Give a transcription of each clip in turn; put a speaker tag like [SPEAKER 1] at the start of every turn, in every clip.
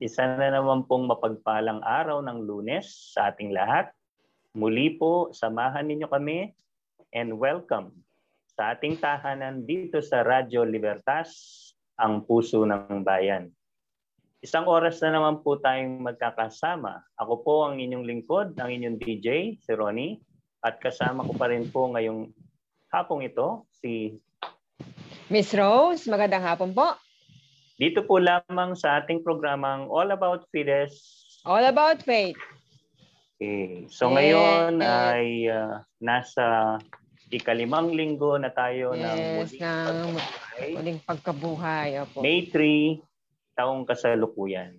[SPEAKER 1] Isa na naman pong mapagpalang araw ng lunes sa ating lahat. Muli po, samahan ninyo kami and welcome sa ating tahanan dito sa Radyo Libertas, ang puso ng bayan. Isang oras na naman po tayong magkakasama. Ako po ang inyong lingkod, ang inyong DJ, si Ronnie. At kasama ko pa rin po ngayong hapong ito, si
[SPEAKER 2] Miss Rose. Magandang hapon po.
[SPEAKER 1] Dito po lamang sa ating programang All About Fides.
[SPEAKER 2] All About Faith.
[SPEAKER 1] Okay. So
[SPEAKER 2] Yes.
[SPEAKER 1] ngayon ay uh, nasa ikalimang linggo na tayo ng
[SPEAKER 2] Yes,
[SPEAKER 1] muling
[SPEAKER 2] ng
[SPEAKER 1] pagkabuhay.
[SPEAKER 2] muling pagkabuhay. Opo.
[SPEAKER 1] May 3, taong kasalukuyan.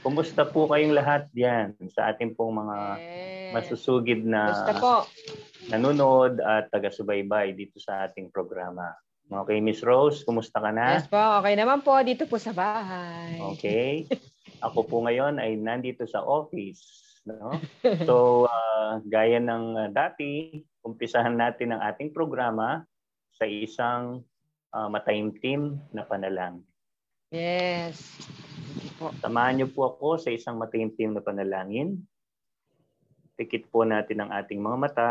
[SPEAKER 1] Kumusta po kayong lahat diyan sa ating pong mga
[SPEAKER 2] Yes.
[SPEAKER 1] masusugid na
[SPEAKER 2] po.
[SPEAKER 1] nanonood at taga-subaybay dito sa ating programa. Okay, Miss Rose, kumusta ka na?
[SPEAKER 2] Yes po. Okay naman po. Dito po sa bahay.
[SPEAKER 1] Okay. Ako po ngayon ay nandito sa office. No? So, ah, gaya ng ah, dati, umpisahan natin ang ating programa sa isang uh, mataimtim na panalangin.
[SPEAKER 2] Yes. Po.
[SPEAKER 1] Samahan niyo po ako sa isang mataimtim na panalangin. Tikit po natin ang ating mga mata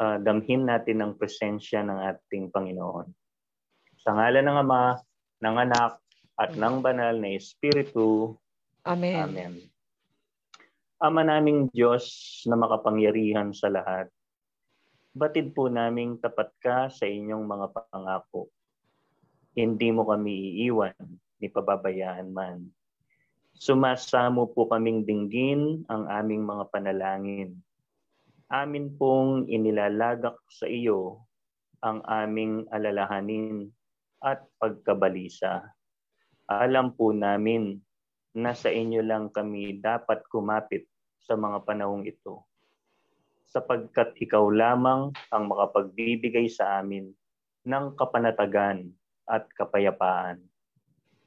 [SPEAKER 1] ah, damhin natin ang presensya ng ating Panginoon. Sa ngalan ng Ama, ng Anak, at ng Banal na Espiritu,
[SPEAKER 2] Amen.
[SPEAKER 1] Amen. Ama naming Diyos na makapangyarihan sa lahat, batid po naming tapat ka sa inyong mga pangako. Hindi mo kami iiwan, ni pababayaan man. Sumasamo po kaming dinggin ang aming mga panalangin. Amin pong inilalagak sa iyo ang aming alalahanin at pagkabalisa. Alam po namin na sa inyo lang kami dapat kumapit sa mga panahong ito. Sapagkat ikaw lamang ang makapagbibigay sa amin ng kapanatagan at kapayapaan.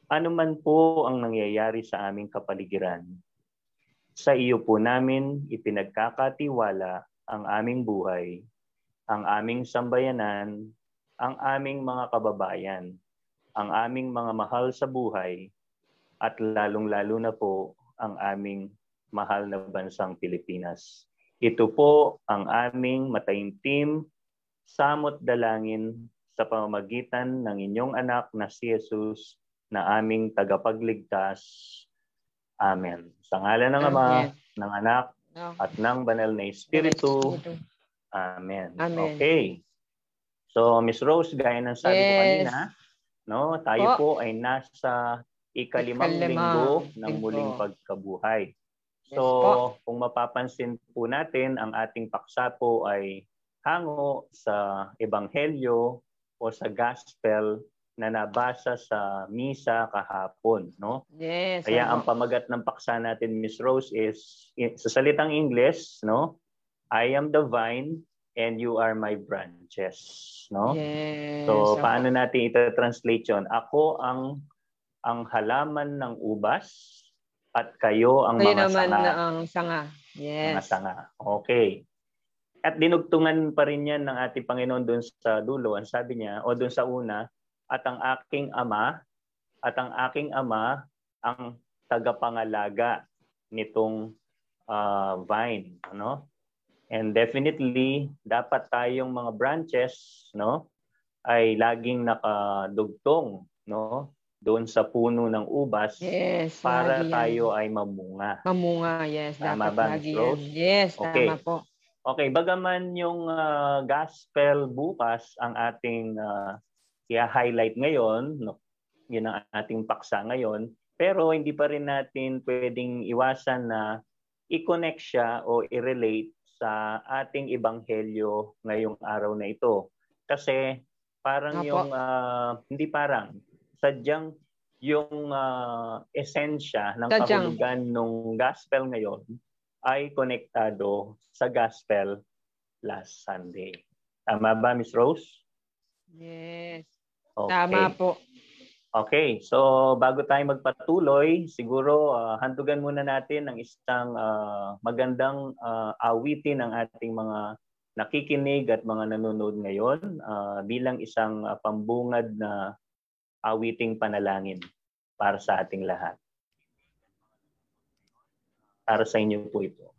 [SPEAKER 1] Ano man po ang nangyayari sa aming kapaligiran, sa iyo po namin ipinagkakatiwala ang aming buhay, ang aming sambayanan, ang aming mga kababayan, ang aming mga mahal sa buhay, at lalong-lalo na po ang aming mahal na bansang Pilipinas. Ito po ang aming mataimtim, samot dalangin sa pamamagitan ng inyong anak na si Jesus na aming tagapagligtas. Amen. Sa ngalan ng Ama,
[SPEAKER 2] Amen.
[SPEAKER 1] ng Anak. At ng Banal na Espiritu. Amen.
[SPEAKER 2] Amen.
[SPEAKER 1] Okay. So, Miss Rose, gaya ng sabi ko
[SPEAKER 2] Yes.
[SPEAKER 1] kanina, no, tayo
[SPEAKER 2] Po.
[SPEAKER 1] po ay nasa ikalimang
[SPEAKER 2] Ikalimang
[SPEAKER 1] linggo ng muling pagkabuhay.
[SPEAKER 2] Yes
[SPEAKER 1] So,
[SPEAKER 2] po.
[SPEAKER 1] kung mapapansin po natin, ang ating paksa po ay hango sa Ebanghelyo o sa Gospel na nabasa sa misa kahapon, no?
[SPEAKER 2] Yes.
[SPEAKER 1] Kaya ang
[SPEAKER 2] opo.
[SPEAKER 1] pamagat ng paksa natin, Miss Rose, is sa salitang English, no? I am the vine and you are my branches, no?
[SPEAKER 2] Yes.
[SPEAKER 1] So, paano natin ita-translate yun? Ako ang ang halaman ng ubas at kayo ang
[SPEAKER 2] Kayo
[SPEAKER 1] mga
[SPEAKER 2] naman
[SPEAKER 1] sanga.
[SPEAKER 2] ang sanga.
[SPEAKER 1] Mga
[SPEAKER 2] Yes.
[SPEAKER 1] sanga. Okay. At dinugtungan pa rin yan ng ating Panginoon doon sa dulo. Ang sabi niya, o doon sa una, at ang aking ama, at ang aking ama, ang tagapangalaga nitong ah, vine. Ano? And definitely, dapat tayong mga branches, no, ay laging nakadugtong, no, doon sa puno ng ubas
[SPEAKER 2] Yes.
[SPEAKER 1] para
[SPEAKER 2] yan.
[SPEAKER 1] tayo ay mamunga.
[SPEAKER 2] Mamunga, yes.
[SPEAKER 1] Tama
[SPEAKER 2] dapat
[SPEAKER 1] ba,
[SPEAKER 2] lagi yan. Yes,
[SPEAKER 1] Okay.
[SPEAKER 2] tama po.
[SPEAKER 1] Okay, bagaman yung ah, gospel bukas ang ating uh, i-highlight ngayon, no, yun ang ating paksa ngayon, pero hindi pa rin natin pwedeng iwasan na i-connect siya o i-relate sa ating ebanghelyo ngayong araw na ito. Kasi parang
[SPEAKER 2] Apo.
[SPEAKER 1] yung, ah, hindi parang, sadyang yung ah, esensya ng
[SPEAKER 2] Sadyang.
[SPEAKER 1] kahulugan ng gospel ngayon ay konektado sa gospel last Sunday. Tama ba, Miss Rose?
[SPEAKER 2] Yes.
[SPEAKER 1] Okay.
[SPEAKER 2] Tama po.
[SPEAKER 1] Okay, so bago tayo magpatuloy, siguro ah, uh, hantugan muna natin ang isang uh, magandang uh, awitin ng ating mga nakikinig at mga nanonood ngayon uh, bilang isang uh, pambungad na awiting panalangin para sa ating lahat.
[SPEAKER 3] Para sa inyo po ito.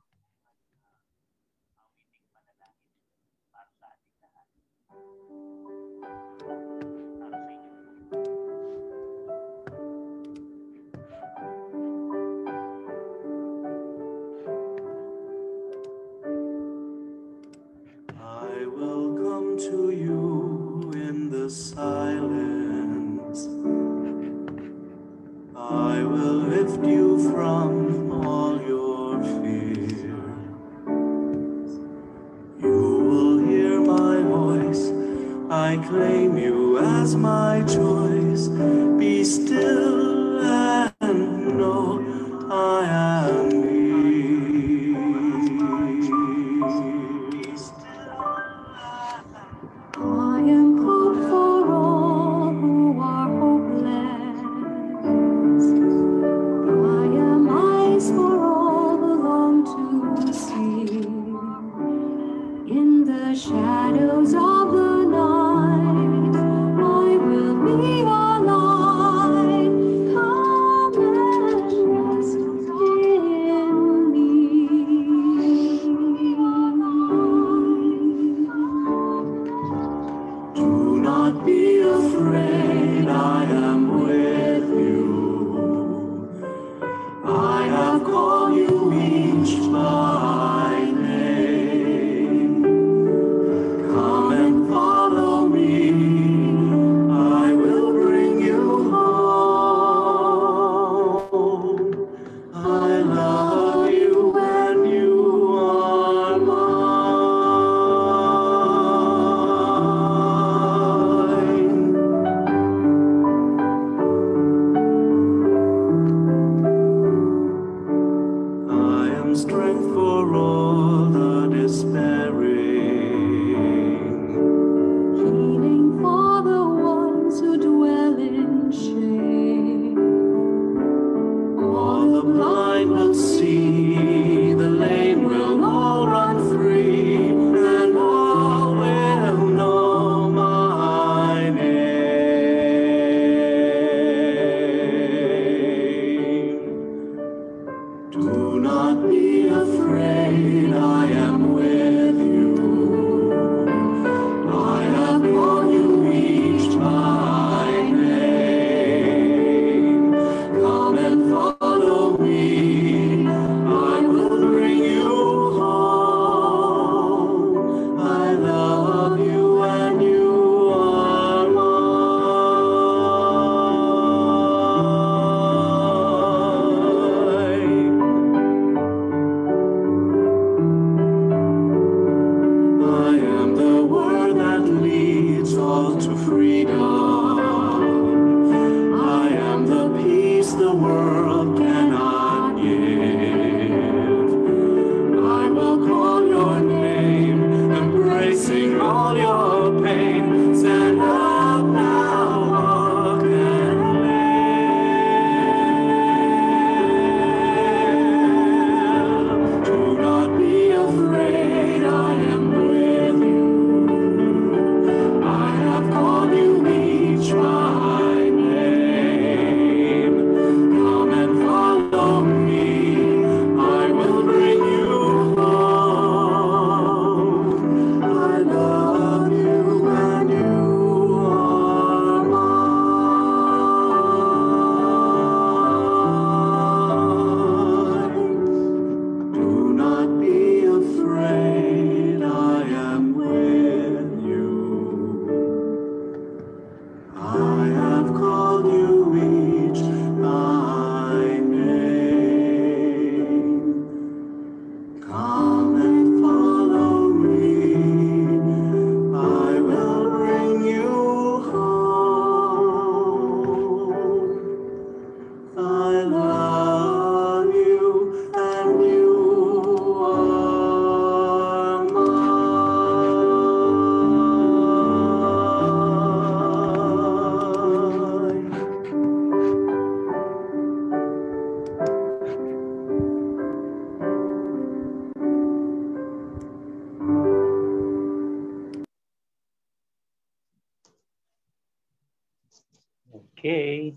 [SPEAKER 3] Okay.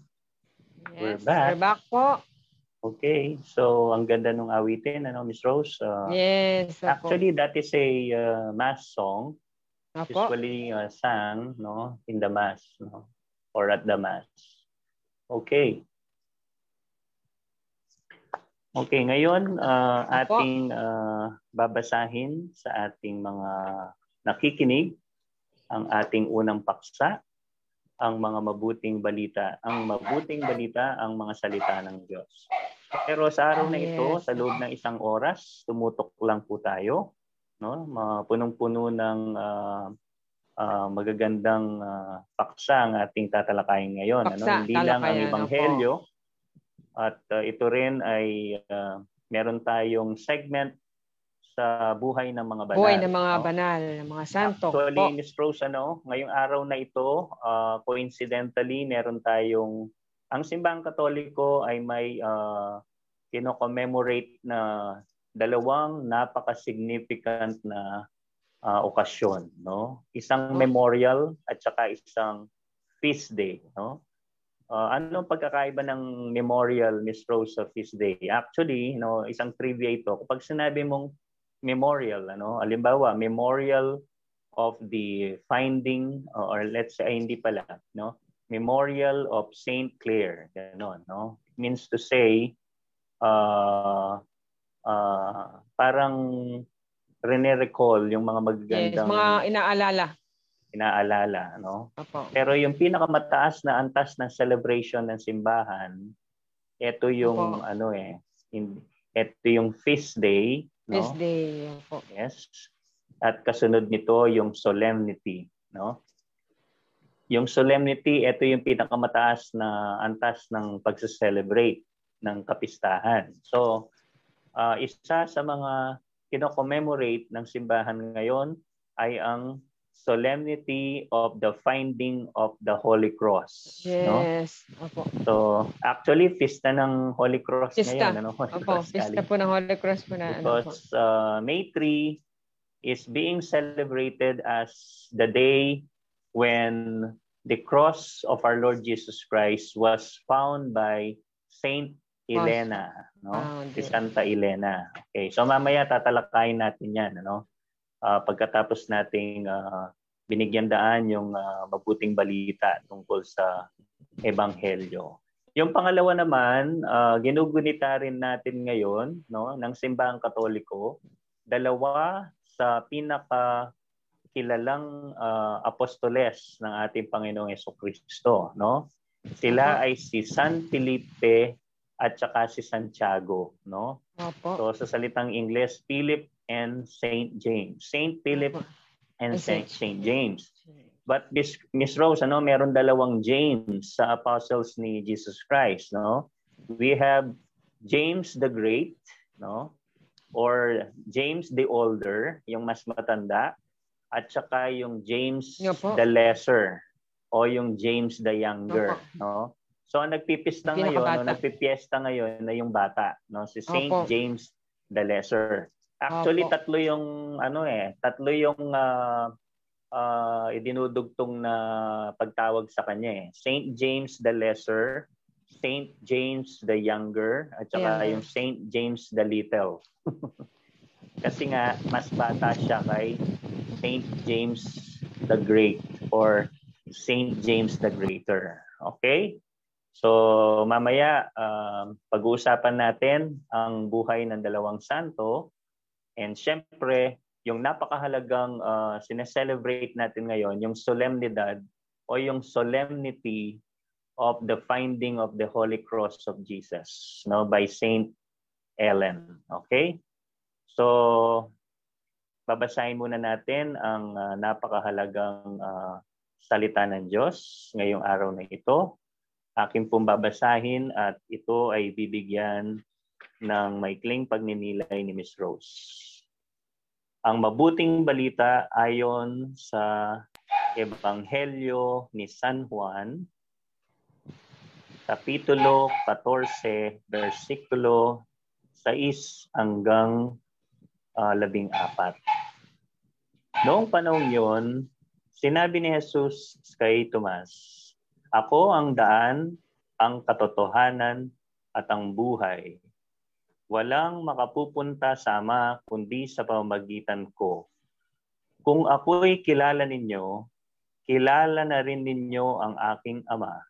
[SPEAKER 2] Yes.
[SPEAKER 3] We're back.
[SPEAKER 2] We're back po.
[SPEAKER 1] Okay, so ang ganda ng awitin, ano, Miss Rose? Uh,
[SPEAKER 2] Yes. Opo.
[SPEAKER 1] Actually, that is a uh, mass song,
[SPEAKER 2] Opo.
[SPEAKER 1] usually uh, sang no, in the mass no, or at the mass. Okay. Okay, ngayon uh, ating uh, babasahin sa ating mga nakikinig ang ating unang paksa, ang mga mabuting balita. Ang mabuting balita, ang mga salita ng Diyos. Pero sa araw na ito, sa loob ng isang oras, tumutok lang po tayo. No? Ma- Punong-puno ng ah, ah, magagandang ah, paksa ang ating tatalakayin ngayon. ano?
[SPEAKER 2] Paksa,
[SPEAKER 1] Hindi lang ang Ebanghelyo. At ah, ito rin ay ah, meron tayong segment sa buhay ng mga banal.
[SPEAKER 2] Buhay ng mga
[SPEAKER 1] no?
[SPEAKER 2] banal, ng mga santo.
[SPEAKER 1] Actually,
[SPEAKER 2] po.
[SPEAKER 1] Miss Rose, ano, ngayong araw na ito, ah, coincidentally, meron tayong, ang simbahang katoliko ay may uh, kino-commemorate na dalawang napaka-significant na ah, okasyon. No? Isang
[SPEAKER 2] Oh.
[SPEAKER 1] memorial at saka isang feast day. No? Ah, ano ang pagkakaiba ng memorial, Miss Rose, sa feast day? Actually, no, isang trivia ito. Kapag sinabi mong memorial, ano, alimbawa, memorial of the finding or let's say ay, hindi pala, no? Memorial of Saint Clare, ganon, no? It means to say uh, uh, parang rene-recall yung mga
[SPEAKER 2] Yes,
[SPEAKER 1] magagandang
[SPEAKER 2] mga inaalala.
[SPEAKER 1] inaalala, no?
[SPEAKER 2] Opo.
[SPEAKER 1] Pero yung pinakamataas na antas ng celebration ng simbahan, ito yung
[SPEAKER 2] Opo.
[SPEAKER 1] ano eh, in, ito yung feast day, no?
[SPEAKER 2] This day. Opo.
[SPEAKER 1] Yes. At kasunod nito yung solemnity, no? Yung solemnity, ito yung pinakamataas na antas ng pagse-celebrate ng kapistahan. So, ah, isa sa mga kino-commemorate ng simbahan ngayon ay ang solemnity of the finding of the Holy Cross, no?
[SPEAKER 2] Yes. Opo.
[SPEAKER 1] So, actually festa ng Holy Cross
[SPEAKER 2] Festa.
[SPEAKER 1] ngayon, ano? Holy
[SPEAKER 2] Opo.
[SPEAKER 1] Cross
[SPEAKER 2] Pista po ng Holy Cross po na ano po.
[SPEAKER 1] because uh, May 3 is being celebrated as the day when the cross of our Lord Jesus Christ was found by Saint Elena, no?
[SPEAKER 2] Found,
[SPEAKER 1] Si. Santa Elena. Okay, so mamaya tatalakayin natin 'yan, ano? Ah, pagkatapos nating ah, binigyan daan yung ah, mabuting balita tungkol sa ebanghelyo. Yung pangalawa naman, ah, ginugunita rin natin ngayon no, ng simbahang katoliko, dalawa sa pinaka kilalang ah, apostoles ng ating Panginoong Kristo, no? Sila ay si San Felipe at saka si Santiago, no?
[SPEAKER 2] Opo.
[SPEAKER 1] So sa salitang Ingles, Philip and Saint James. Saint Philip and
[SPEAKER 2] And
[SPEAKER 1] Saint, Saint
[SPEAKER 2] Saint
[SPEAKER 1] James. But Miss, Miss Rose, ano, meron dalawang James sa apostles ni Jesus Christ, no? We have James the Great, no? Or James the Older, yung mas matanda, at saka yung James
[SPEAKER 2] Nga po.
[SPEAKER 1] the Lesser o yung James the Younger,
[SPEAKER 2] Opo.
[SPEAKER 1] no? So ang nagpipista ngayon, no, nagpipiesta ngayon na yung bata, no? Si Saint
[SPEAKER 2] Opo.
[SPEAKER 1] James the Lesser. Actually
[SPEAKER 2] Opo.
[SPEAKER 1] tatlo yung ano eh, tatlo yung ah, ah, idinudugtong na pagtawag sa kanya eh. Saint James the Lesser, Saint James the Younger, at saka
[SPEAKER 2] Younger.
[SPEAKER 1] yung Saint James the Little. Kasi nga, mas bata siya kay Saint James the Great or Saint James the Greater. Okay? So, mamaya, um, pag-uusapan natin ang buhay ng dalawang santo. And syempre, yung napakahalagang uh, sineselebrate natin ngayon, yung solemnidad o yung solemnity of the finding of the Holy Cross of Jesus no by Saint Ellen. Okay? So, babasahin muna natin ang ah, napakahalagang ah, salita ng Diyos ngayong araw na ito. Akin pong babasahin at ito ay bibigyan ng maikling pagninilay ni Miss Rose. Ang mabuting balita ayon sa Ebanghelyo ni San Juan, Kapitulo 14, versikulo 6 hanggang ah, 14. Noong panahon yon, sinabi ni Jesus kay Tomas, Ako ang daan, ang katotohanan, at ang buhay. Walang makapupunta sa Ama kundi sa pamamagitan ko. Kung ako'y kilala ninyo, kilala na rin ninyo ang aking Ama.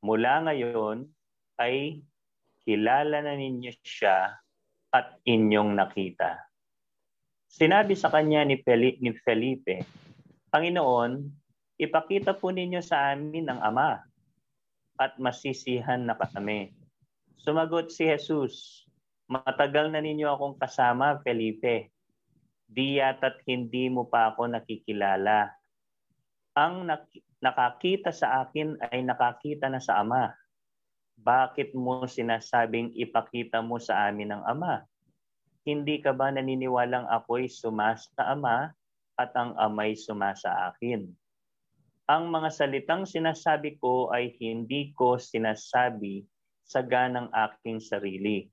[SPEAKER 1] Mula ngayon ay kilala na ninyo siya at inyong nakita. Sinabi sa kanya ni Feli- ni Felipe, Panginoon, ipakita po ninyo sa amin ang Ama at masisihan na kami. Sumagot si Jesus, Matagal na ninyo akong kasama, Felipe. Di yata't hindi mo pa ako nakikilala. Ang nak- nakakita sa akin ay nakakita na sa Ama. Bakit mo sinasabing ipakita mo sa amin ang Ama? Hindi ka ba naniniwalang ako'y sumasa Ama at ang Ama'y sumasa akin? Ang mga salitang sinasabi ko ay hindi ko sinasabi sa ganang aking sarili.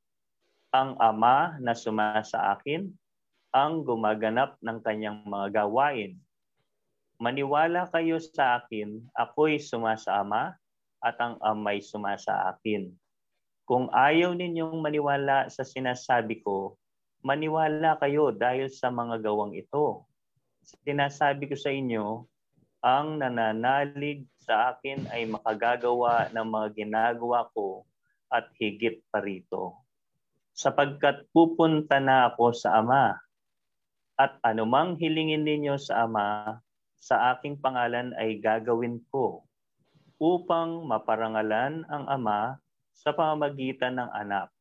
[SPEAKER 1] Ang Ama na sumasa akin ang gumaganap ng kanyang mga gawain. Maniwala kayo sa akin, ako'y sumasa Ama at ang Ama'y sumasa akin. Kung ayaw ninyong maniwala sa sinasabi ko, maniwala kayo dahil sa mga gawang ito. Sinasabi ko sa inyo, ang nananalig sa akin ay makagagawa ng mga ginagawa ko at higit pa rito. Sapagkat pupunta na ako sa Ama at anumang hilingin ninyo sa Ama, sa aking pangalan ay gagawin ko upang maparangalan ang Ama sa pamamagitan ng anak.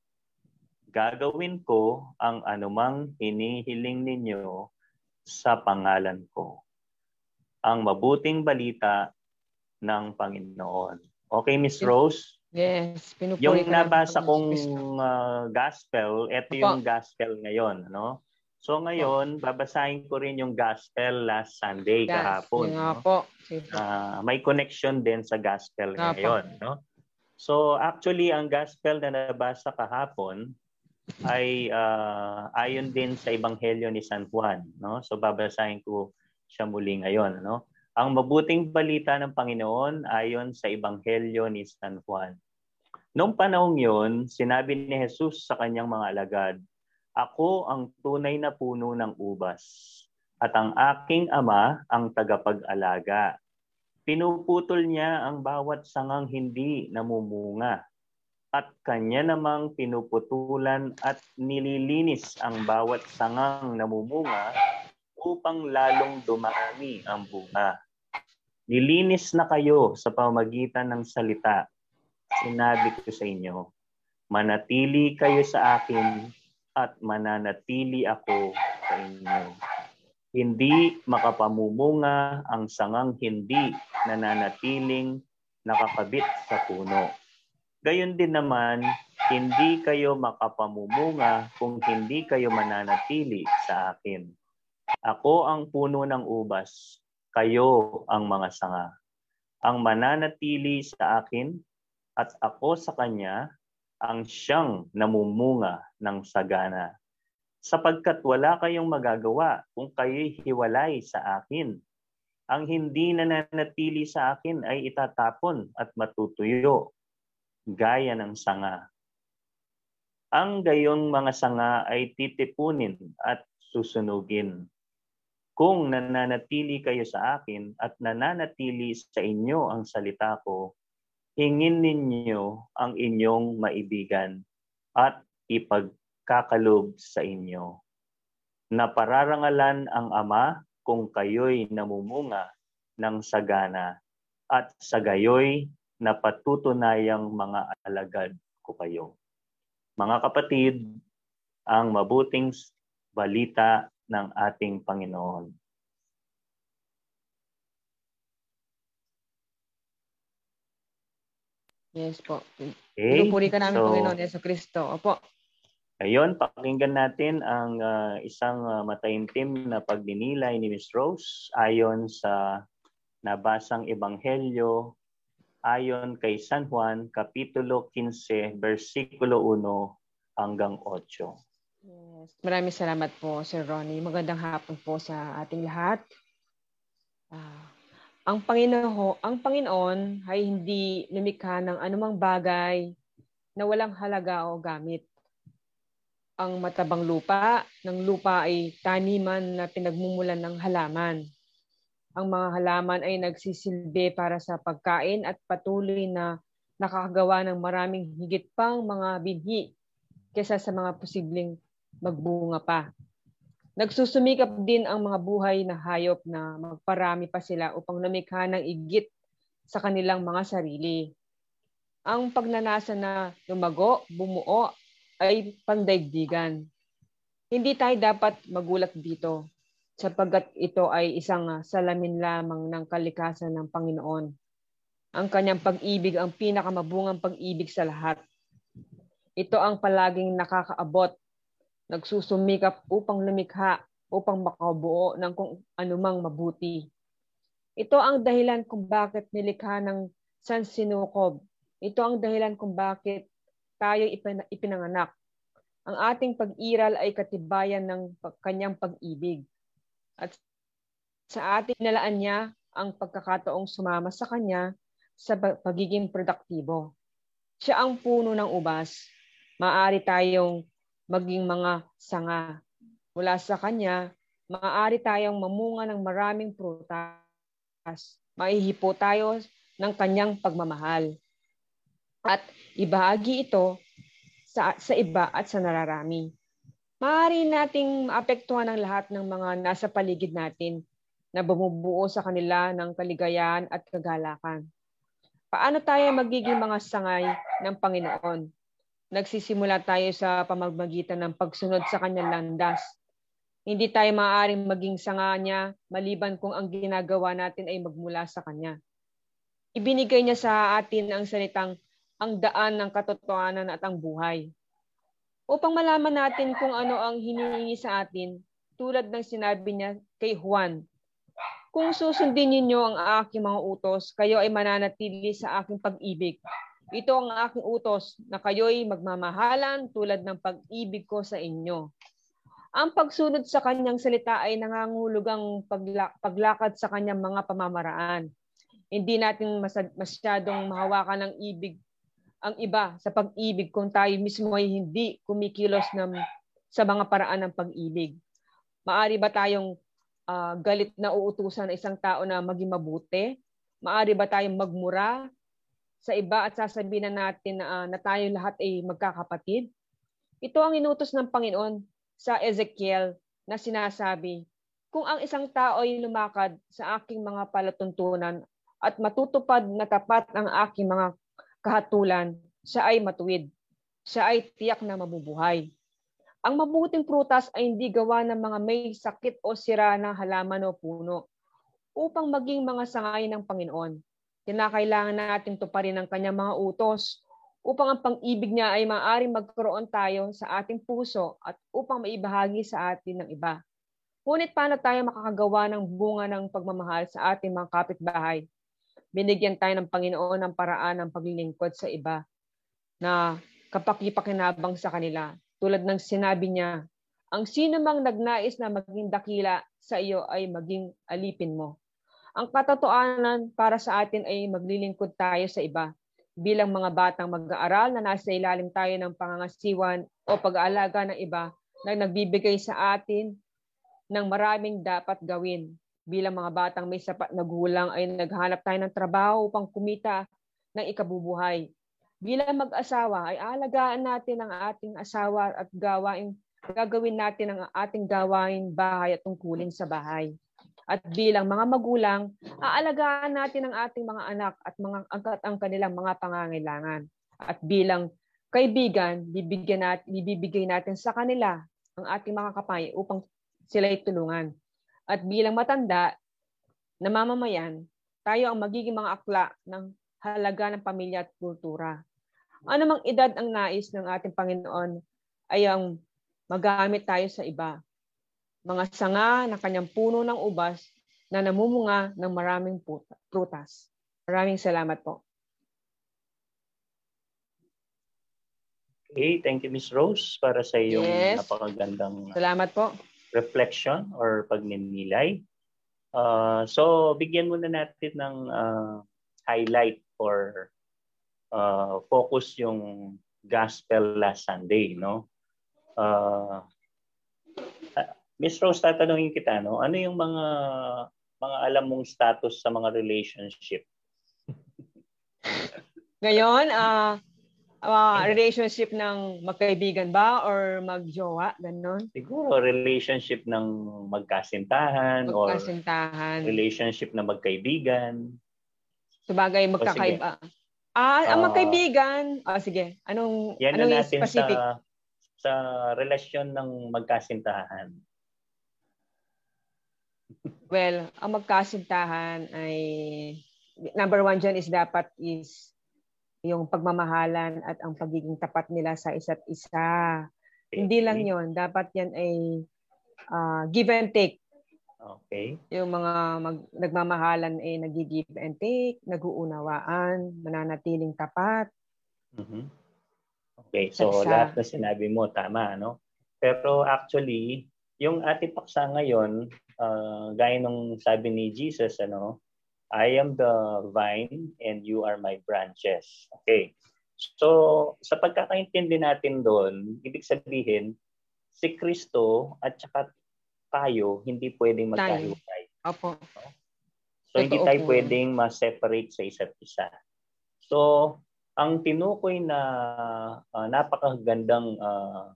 [SPEAKER 1] Gagawin ko ang anumang hinihiling ninyo sa pangalan ko. Ang mabuting balita ng Panginoon. Okay, Miss Rose?
[SPEAKER 2] Yes, pinupuri
[SPEAKER 1] Yung nabasa kong uh, gospel, ito
[SPEAKER 2] Opo.
[SPEAKER 1] yung gospel ngayon, no? So ngayon, babasahin ko rin yung gospel last Sunday
[SPEAKER 2] Yes,
[SPEAKER 1] kahapon.
[SPEAKER 2] nga
[SPEAKER 1] no?
[SPEAKER 2] po. Po.
[SPEAKER 1] Ah, may connection din sa gospel
[SPEAKER 2] Nga po.
[SPEAKER 1] ngayon, no? So actually ang gospel na nabasa kahapon ay ah, ayon din sa ebanghelyo ni San Juan, no? So babasahin ko siya muli ngayon, no? Ang mabuting balita ng Panginoon ayon sa ebanghelyo ni San Juan. Noong panahong yon, sinabi ni Jesus sa kanyang mga alagad, Ako ang tunay na puno ng ubas, at ang aking ama ang tagapag-alaga. Pinuputol niya ang bawat sangang hindi namumunga, at kanya namang pinuputulan at nililinis ang bawat sangang namumunga upang lalong dumami ang bunga. Nilinis na kayo sa pamagitan ng salita. Sinabi ko sa inyo, manatili kayo sa akin at mananatili ako sa inyo. Hindi makapamumunga ang sangang hindi nananatiling nakakabit sa puno. Gayon din naman, hindi kayo makapamumunga kung hindi kayo mananatili sa akin. Ako ang puno ng ubas, kayo ang mga sanga. Ang mananatili sa akin at ako sa kanya ang siyang namumunga ng sagana. Sapagkat wala kayong magagawa kung kayo'y hiwalay sa akin. Ang hindi nananatili sa akin ay itatapon at matutuyo, gaya ng sanga. Ang gayong mga sanga ay titipunin at susunugin. Kung nananatili kayo sa akin at nananatili sa inyo ang salita ko, hingin ninyo ang inyong maibigan at ipagkakalob sa inyo. Napararangalan ang Ama kung kayo'y namumunga ng sagana at sa gayo'y napatutunayang mga alagad ko kayo. Mga kapatid, ang mabuting balita ng ating Panginoon.
[SPEAKER 2] Yes po.
[SPEAKER 1] Okay?
[SPEAKER 2] Pinupuri ka namin,
[SPEAKER 1] So,
[SPEAKER 2] Panginoon Yeso Kristo. Opo.
[SPEAKER 1] Ngayon, pakinggan natin ang ah, isang uh, mataimtim na pagdinilay ni Miss Rose ayon sa nabasang ebanghelyo ayon kay San Juan, Kapitulo 15, versikulo 1 hanggang 8.
[SPEAKER 2] Yes. Maraming salamat po, Sir Ronnie. Magandang hapon po sa ating lahat. Ah, ang Panginoon, ang Panginoon ay hindi lumikha ng anumang bagay na walang halaga o gamit. Ang matabang lupa ng lupa ay taniman na pinagmumulan ng halaman. Ang mga halaman ay nagsisilbi para sa pagkain at patuloy na nakakagawa ng maraming higit pang mga binhi kaysa sa mga posibleng magbunga pa. Nagsusumikap din ang mga buhay na hayop na magparami pa sila upang lumikha ng igit sa kanilang mga sarili. Ang pagnanasa na lumago, bumuo, ay pandaigdigan. Hindi tayo dapat magulat dito sapagkat ito ay isang ah, salamin lamang ng kalikasan ng Panginoon. Ang kanyang pag-ibig ang pinakamabungang pag-ibig sa lahat. Ito ang palaging nakakaabot, nagsusumikap upang lumikha, upang makabuo ng kung anumang mabuti. Ito ang dahilan kung bakit nilikha ng San Sinukob. Ito ang dahilan kung bakit tayo ipina- ipinanganak. Ang ating pag-iral ay katibayan ng kanyang pag-ibig. At sa ating nalaan niya ang pagkakataong sumama sa kanya sa pa- pagiging produktibo. Siya ang puno ng ubas. Maaari tayong maging mga sanga. Mula sa kanya, maaari tayong mamunga ng maraming prutas. Maihipo tayo ng kanyang pagmamahal. At ibahagi ito sa, sa iba at sa nararami. Maaari nating maapektuhan ang lahat ng mga nasa paligid natin na bumubuo sa kanila ng kaligayahan at kagalakan. Paano tayo magiging mga sangay ng Panginoon? Nagsisimula tayo sa pamamagitan ng pagsunod sa kanyang landas. Hindi tayo maaaring maging sanga niya maliban kung ang ginagawa natin ay magmula sa kanya. Ibinigay niya sa atin ang salitang ang daan ng katotohanan at ang buhay. Upang malaman natin kung ano ang hinihingi sa atin, tulad ng sinabi niya kay Juan, kung susundin ninyo ang aking mga utos, kayo ay mananatili sa aking pag-ibig. Ito ang aking utos na kayo'y magmamahalan tulad ng pag-ibig ko sa inyo. Ang pagsunod sa kanyang salita ay nangangulugang pagla- paglakad sa kanyang mga pamamaraan. Hindi natin masad- masyadong mahawakan ng ibig ang iba sa pag-ibig kung tayo mismo ay hindi kumikilos ng, sa mga paraan ng pag-ibig. Maari ba tayong ah, galit na uutusan ng isang tao na maging mabuti? Maari ba tayong magmura sa iba at sasabihin na natin na, ah, na tayo lahat ay magkakapatid? Ito ang inutos ng Panginoon sa Ezekiel na sinasabi, kung ang isang tao ay lumakad sa aking mga palatuntunan at matutupad na tapat ang aking mga kahatulan, siya ay matuwid. Siya ay tiyak na mabubuhay. Ang mabuting prutas ay hindi gawa ng mga may sakit o sira ng halaman o puno upang maging mga sangay ng Panginoon. Kinakailangan natin tuparin ang kanyang mga utos upang ang pang-ibig niya ay maaaring magkaroon tayo sa ating puso at upang maibahagi sa atin ng iba. Ngunit paano tayo makakagawa ng bunga ng pagmamahal sa ating mga kapitbahay? Binigyan tayo ng Panginoon ng paraan ng paglilingkod sa iba na kapakipakinabang sa kanila. Tulad ng sinabi niya, ang sino mang nagnais na maging dakila sa iyo ay maging alipin mo. Ang katotohanan para sa atin ay maglilingkod tayo sa iba bilang mga batang mag-aaral na nasa ilalim tayo ng pangangasiwan o pag-aalaga ng iba na nagbibigay sa atin ng maraming dapat gawin. Bilang mga batang may sapat na gulang ay naghanap tayo ng trabaho upang kumita ng ikabubuhay. Bilang mag-asawa ay alagaan natin ang ating asawa at gawain gagawin natin ang ating gawain bahay at tungkulin sa bahay. At bilang mga magulang, aalagaan natin ang ating mga anak at mga angkat ang kanilang mga pangangailangan. At bilang kaibigan, bibigyan natin, bibigay natin sa kanila ang ating mga kapay upang sila'y tulungan. At bilang matanda, na mamamayan, tayo ang magiging mga akla ng halaga ng pamilya at kultura. Ano mang edad ang nais ng ating Panginoon ay ang magamit tayo sa iba. Mga sanga na kanyang puno ng ubas na namumunga ng maraming prutas. Maraming salamat po.
[SPEAKER 1] Okay, thank you Miss Rose para sa iyong
[SPEAKER 2] Yes.
[SPEAKER 1] napakagandang
[SPEAKER 2] Salamat po.
[SPEAKER 1] reflection or pagninilay. Uh, so, bigyan muna natin ng uh, highlight or uh, focus yung gospel last Sunday, no? Uh, Miss Rose, tatanungin kita, no? Ano yung mga mga alam mong status sa mga relationship?
[SPEAKER 2] Ngayon, ah ah, relationship ng magkaibigan ba or magjowa, ganun?
[SPEAKER 1] Siguro relationship ng magkasintahan or
[SPEAKER 2] Magkasintahan.
[SPEAKER 1] relationship na magkaibigan.
[SPEAKER 2] Sabagay, magkakaiba. Ah, ang
[SPEAKER 1] Ah.
[SPEAKER 2] magkaibigan. Ah, sige. Anong,
[SPEAKER 1] Yan
[SPEAKER 2] anong
[SPEAKER 1] na natin
[SPEAKER 2] specific?
[SPEAKER 1] sa sa relasyon ng magkasintahan.
[SPEAKER 2] Well, ang magkasintahan ay number one dyan is dapat is yung pagmamahalan at ang pagiging tapat nila sa isa't isa. Hindi lang yon Dapat yan ay ah, give and take.
[SPEAKER 1] Okay.
[SPEAKER 2] Yung mga mag, nagmamahalan ay nag-give and take, nag-uunawaan, mananatiling tapat.
[SPEAKER 1] Mhm. Okay, so lahat na sinabi mo tama, no? Pero actually, yung ating paksa ngayon, ah, gaya nung sabi ni Jesus, ano, I am the vine and you are my branches. Okay. So, sa pagkakaintindi natin doon, ibig sabihin, si Kristo at saka tayo hindi pwedeng magkahiwalay.
[SPEAKER 2] Opo.
[SPEAKER 1] So hindi
[SPEAKER 2] Totoo
[SPEAKER 1] tayo
[SPEAKER 2] po.
[SPEAKER 1] pwedeng ma-separate sa isa't isa. So ang tinukoy na ah, napakagandang ah,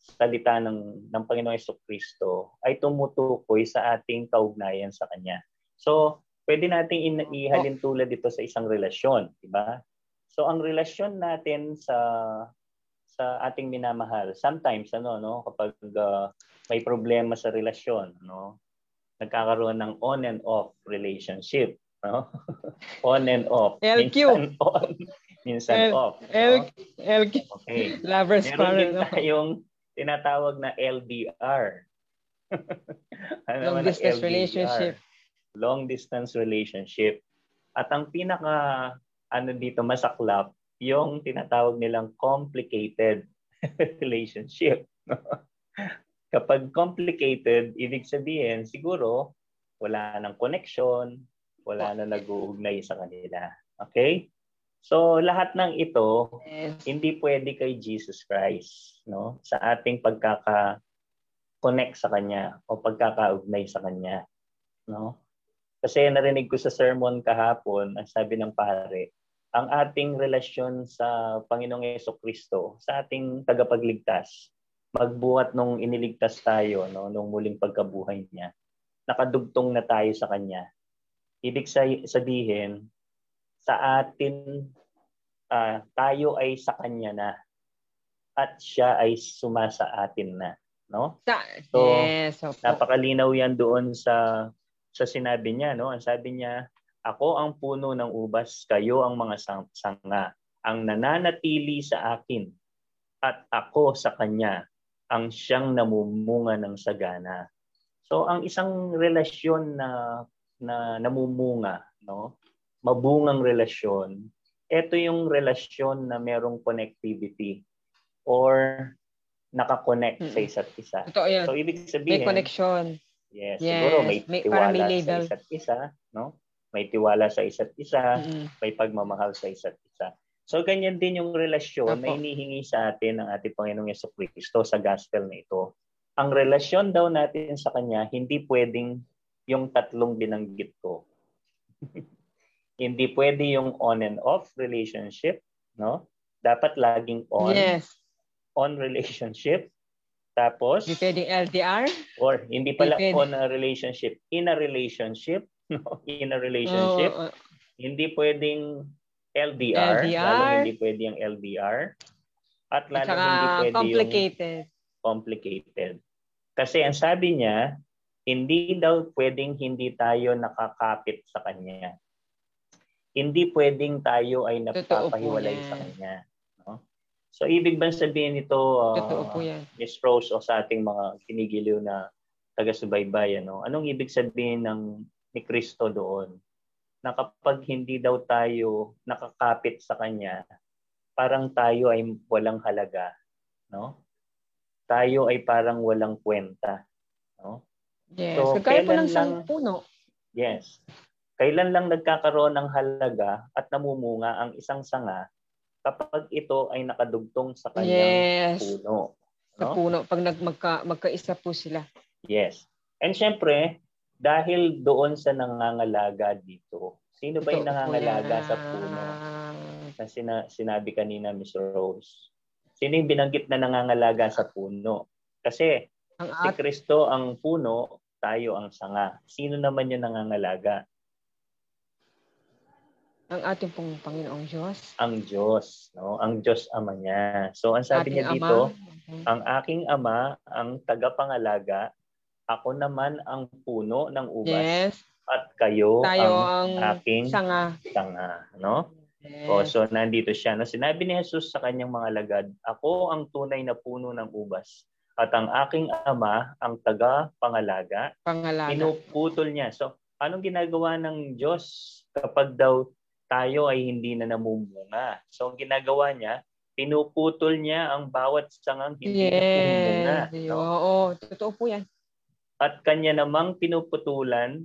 [SPEAKER 1] salita ng ng Panginoong Kristo ay tumutukoy sa ating kaugnayan sa kanya. So pwede nating in- ihalin tulad dito sa isang relasyon, di ba? So ang relasyon natin sa sa ating minamahal, sometimes ano no kapag ah, may problema sa relasyon, no? nagkakaroon ng on and off relationship. No? on and off.
[SPEAKER 2] LQ.
[SPEAKER 1] Minsan on, minsan
[SPEAKER 2] L-
[SPEAKER 1] off.
[SPEAKER 2] L-
[SPEAKER 1] no?
[SPEAKER 2] LQ,
[SPEAKER 1] Okay.
[SPEAKER 2] lovers
[SPEAKER 1] Meron din tayong tinatawag na LDR. ano
[SPEAKER 2] Long distance
[SPEAKER 1] LDR?
[SPEAKER 2] relationship.
[SPEAKER 1] Long distance relationship. At ang pinaka ano dito masaklap, yung tinatawag nilang complicated relationship. Kapag complicated, ibig sabihin siguro wala nang connection, wala na nag-uugnay sa kanila. Okay? So lahat ng ito
[SPEAKER 2] Yes.
[SPEAKER 1] hindi pwede kay Jesus Christ, no? Sa ating pagkaka connect sa kanya o pagkakaugnay sa kanya, no? Kasi narinig ko sa sermon kahapon, ang sabi ng pare, ang ating relasyon sa Panginoong Yeso Kristo, sa ating tagapagligtas, magbuhat nung iniligtas tayo, no, nung muling pagkabuhay niya, nakadugtong na tayo sa kanya. Ibig sa- sabihin, sa atin ah, tayo ay sa kanya na at siya ay sumasa atin na, no?
[SPEAKER 2] Sa,
[SPEAKER 1] So,
[SPEAKER 2] yes, opo.
[SPEAKER 1] Napakalinaw 'yan doon sa sa sinabi niya, no? Ang sabi niya, ako ang puno ng ubas, kayo ang mga sang- sanga, ang nananatili sa akin at ako sa kanya ang siyang namumunga ng sagana. So ang isang relasyon na na namumunga, no? Mabungang relasyon, ito yung relasyon na merong connectivity or nakakonect sa
[SPEAKER 2] Mm-mm.
[SPEAKER 1] isa't isa.
[SPEAKER 2] Totoo yan.
[SPEAKER 1] So ibig
[SPEAKER 2] May
[SPEAKER 1] sabihin,
[SPEAKER 2] connection.
[SPEAKER 1] yes,
[SPEAKER 2] Yes,
[SPEAKER 1] siguro may,
[SPEAKER 2] may-
[SPEAKER 1] tiwala
[SPEAKER 2] may
[SPEAKER 1] sa
[SPEAKER 2] label.
[SPEAKER 1] isa't isa, no? May tiwala sa isa't isa,
[SPEAKER 2] Mm-mm.
[SPEAKER 1] may pagmamahal sa isa't isa. So ganyan din yung relasyon na
[SPEAKER 2] Opo.
[SPEAKER 1] inihingi sa atin ng ating Panginoong Yeso Kristo sa gospel na ito. Ang relasyon daw natin sa Kanya, hindi pwedeng yung tatlong binanggit ko. hindi pwede yung on and off relationship, no? Dapat laging on,
[SPEAKER 2] Yes.
[SPEAKER 1] on relationship. Tapos,
[SPEAKER 2] Hindi pwedeng LDR.
[SPEAKER 1] or hindi pala
[SPEAKER 2] Depende.
[SPEAKER 1] on a relationship, in a relationship, no? In a relationship.
[SPEAKER 2] Oo, oo.
[SPEAKER 1] Hindi pwedeng LDR,
[SPEAKER 2] LDR.
[SPEAKER 1] lalong hindi pwede yung LDR. At
[SPEAKER 2] At
[SPEAKER 1] lalong
[SPEAKER 2] saka
[SPEAKER 1] hindi pwede yung
[SPEAKER 2] complicated.
[SPEAKER 1] complicated. Kasi ang sabi niya, hindi daw pwedeng hindi tayo nakakapit sa kanya. Hindi pwedeng tayo ay
[SPEAKER 2] yan.
[SPEAKER 1] sa kanya. No? So ibig bang sabihin nito, uh. Miss Rose, o sa ating mga kinigiliw na taga-subaybay, ano? anong ibig sabihin ng ni Kristo doon? Na kapag hindi daw tayo nakakapit sa Kanya, parang tayo ay walang halaga. No? Tayo ay parang walang kwenta. No?
[SPEAKER 2] Yes.
[SPEAKER 1] So,
[SPEAKER 2] Kagaya po ng isang puno.
[SPEAKER 1] Yes. Kailan lang nagkakaroon ng halaga at namumunga ang isang sanga kapag ito ay nakadugtong sa kanyang
[SPEAKER 2] Yes.
[SPEAKER 1] puno.
[SPEAKER 2] Sa
[SPEAKER 1] No?
[SPEAKER 2] puno. Pag nag, magka, magkaisa po sila.
[SPEAKER 1] Yes. And syempre, dahil doon sa nangangalaga dito, sino ba yung nangangalaga sa puno? Na sina- sinabi kanina, Miss Rose. Sino yung binanggit na nangangalaga sa puno? Kasi
[SPEAKER 2] Ang
[SPEAKER 1] si
[SPEAKER 2] at,
[SPEAKER 1] Kristo ang puno, tayo ang sanga. Sino naman yung nangangalaga?
[SPEAKER 2] Ang ating pong Panginoong Diyos.
[SPEAKER 1] Ang Diyos. No? Ang Diyos Ama niya. So, ang sabi
[SPEAKER 2] ating
[SPEAKER 1] niya
[SPEAKER 2] Ama.
[SPEAKER 1] dito, ang aking Ama, ang tagapangalaga, ako naman ang puno ng ubas
[SPEAKER 2] Yes.
[SPEAKER 1] at kayo
[SPEAKER 2] Tayo
[SPEAKER 1] ang
[SPEAKER 2] ang
[SPEAKER 1] aking
[SPEAKER 2] sanga.
[SPEAKER 1] sanga. No?
[SPEAKER 2] Yes.
[SPEAKER 1] O, so nandito siya. No? Sinabi ni Jesus sa kanyang mga lagad, Ako ang tunay na puno ng ubas. At ang aking ama, ang taga-pangalaga,
[SPEAKER 2] Pangalaga.
[SPEAKER 1] pinuputol niya. So, anong ginagawa ng Diyos kapag daw tayo ay hindi na namumunga? So, ang ginagawa niya, pinuputol niya ang bawat sangang hindi.
[SPEAKER 2] Yes.
[SPEAKER 1] no?
[SPEAKER 2] Oo, totoo po yan.
[SPEAKER 1] At kanya namang pinuputulan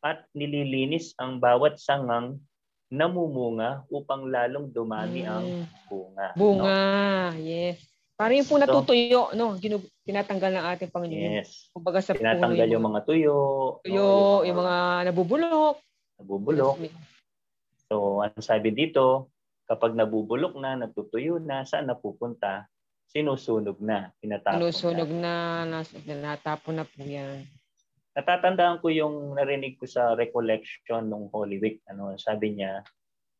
[SPEAKER 1] at nililinis ang bawat sangang namumunga upang lalong dumami ang
[SPEAKER 2] Mm.
[SPEAKER 1] bunga.
[SPEAKER 2] Bunga. Yes. Parang yung po
[SPEAKER 1] So-
[SPEAKER 2] natutuyo, no? Ginu- tinatanggal ng ating
[SPEAKER 1] No?
[SPEAKER 2] Panginoon.
[SPEAKER 1] Yes.
[SPEAKER 2] Kumbaga sa
[SPEAKER 1] Tinatanggal
[SPEAKER 2] puno
[SPEAKER 1] yung mga tuyo,
[SPEAKER 2] tuyo,
[SPEAKER 1] no?
[SPEAKER 2] yung mga nabubulok.
[SPEAKER 1] nabubulok. So, ang sabi dito, kapag nabubulok na, natutuyo na, saan napupunta? Sinusunog na, pinatapon
[SPEAKER 2] Sinusunog
[SPEAKER 1] na.
[SPEAKER 2] na, natapon na po yan.
[SPEAKER 1] Natatandaan ko yung narinig ko sa recollection nung Holy Week. Ano, sabi niya,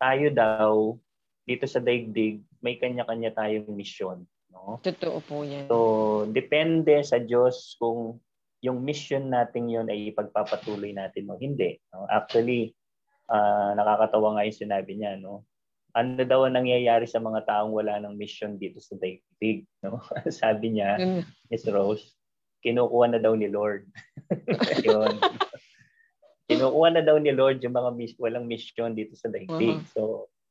[SPEAKER 1] tayo daw, dito sa daigdig, may kanya-kanya tayong misyon. No?
[SPEAKER 2] Totoo po yan.
[SPEAKER 1] So, depende sa Diyos kung yung mission natin yon ay ipagpapatuloy natin o hindi. No? Actually, ah, nakakatawa nga yung sinabi niya. No? Ano daw ang nangyayari sa mga taong wala ng mission dito sa daigdig? No? Sabi niya,
[SPEAKER 2] Yun,
[SPEAKER 1] Miss Rose, kinukuha na daw ni Lord. Yun. kinukuha na daw ni Lord yung mga mis- walang mission dito sa daigdig.
[SPEAKER 2] Uh-huh.
[SPEAKER 1] So,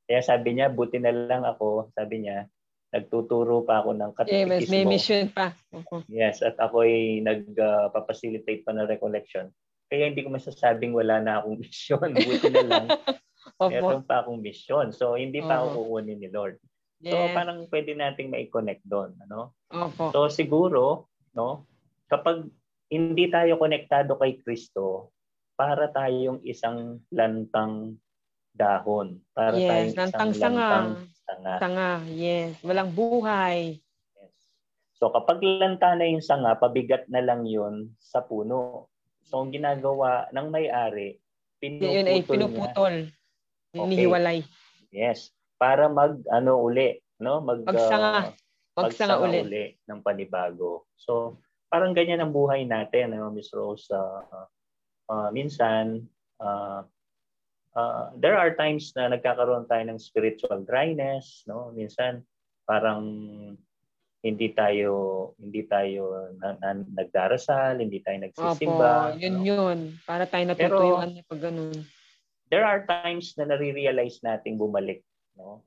[SPEAKER 1] kaya sabi niya, buti na lang ako, sabi niya, nagtuturo pa ako ng
[SPEAKER 2] eh, mas may
[SPEAKER 1] katekismo.
[SPEAKER 2] mission pa. Oo.
[SPEAKER 1] Yes, at ako ay nag-facilitate pa ng recollection. Kaya hindi ko masasabing wala na akong mission. Buti na lang, meron pa akong mission. So, hindi pa
[SPEAKER 2] Oo.
[SPEAKER 1] ako kukunin ni Lord. So,
[SPEAKER 2] Yes.
[SPEAKER 1] parang pwede nating mai-connect doon. Ano?
[SPEAKER 2] Opo.
[SPEAKER 1] So, siguro, no, kapag hindi tayo konektado kay Kristo, para tayong isang lantang dahon. Para tayong
[SPEAKER 2] Yes,
[SPEAKER 1] isang
[SPEAKER 2] lantang sanga.
[SPEAKER 1] lantang sanga.
[SPEAKER 2] Tanga. Yes. Walang buhay.
[SPEAKER 1] Yes. So kapag lanta na yung sanga, pabigat na lang yun sa puno. So ang ginagawa ng may-ari,
[SPEAKER 2] Yun ay
[SPEAKER 1] pinuputol niya.
[SPEAKER 2] pinuputol. Hinihiwalay.
[SPEAKER 1] Yes. Para mag ano uli, no? Mag
[SPEAKER 2] Magsanga.
[SPEAKER 1] uh,
[SPEAKER 2] magsanga uli.
[SPEAKER 1] uli ng panibago. So parang ganyan ang buhay natin, ano, Miss Rose. Uh, uh, minsan uh, uh, there are times na nagkakaroon tayo ng spiritual dryness, no? Minsan parang hindi tayo hindi tayo na, na- nagdarasal, hindi tayo
[SPEAKER 2] Opo.
[SPEAKER 1] nagsisimba.
[SPEAKER 2] Yun
[SPEAKER 1] no?
[SPEAKER 2] yun. Para tayo natutuyuan na pag ganun.
[SPEAKER 1] There are times na nare-realize nating bumalik, no?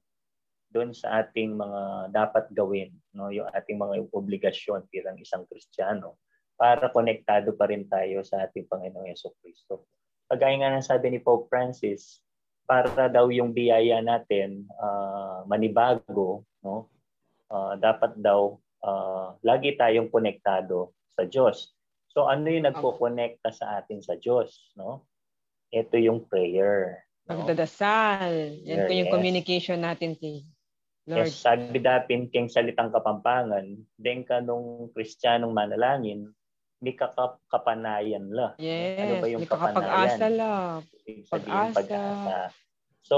[SPEAKER 1] Doon sa ating mga dapat gawin, no? Yung ating mga obligasyon bilang isang Kristiyano para konektado pa rin tayo sa ating Panginoong Yeso Kristo. Kagaya nga ng sabi ni Pope Francis, para daw yung biyaya natin ah, manibago, no? Ah, dapat daw ah, lagi tayong konektado sa Diyos. So ano yung nagko-connecta sa atin sa Diyos, no? Ito yung prayer. No?
[SPEAKER 2] Pagdadasal. Yan po yung
[SPEAKER 1] Yes.
[SPEAKER 2] communication natin kay Lord.
[SPEAKER 1] Yes, sabi dapin king salitang kapampangan, den ka nung kristyanong manalangin, may kakap kapanayan la.
[SPEAKER 2] Yes.
[SPEAKER 1] Ano ba yung
[SPEAKER 2] may kakapag-asa la. Pag-asa.
[SPEAKER 1] pag-asa. So,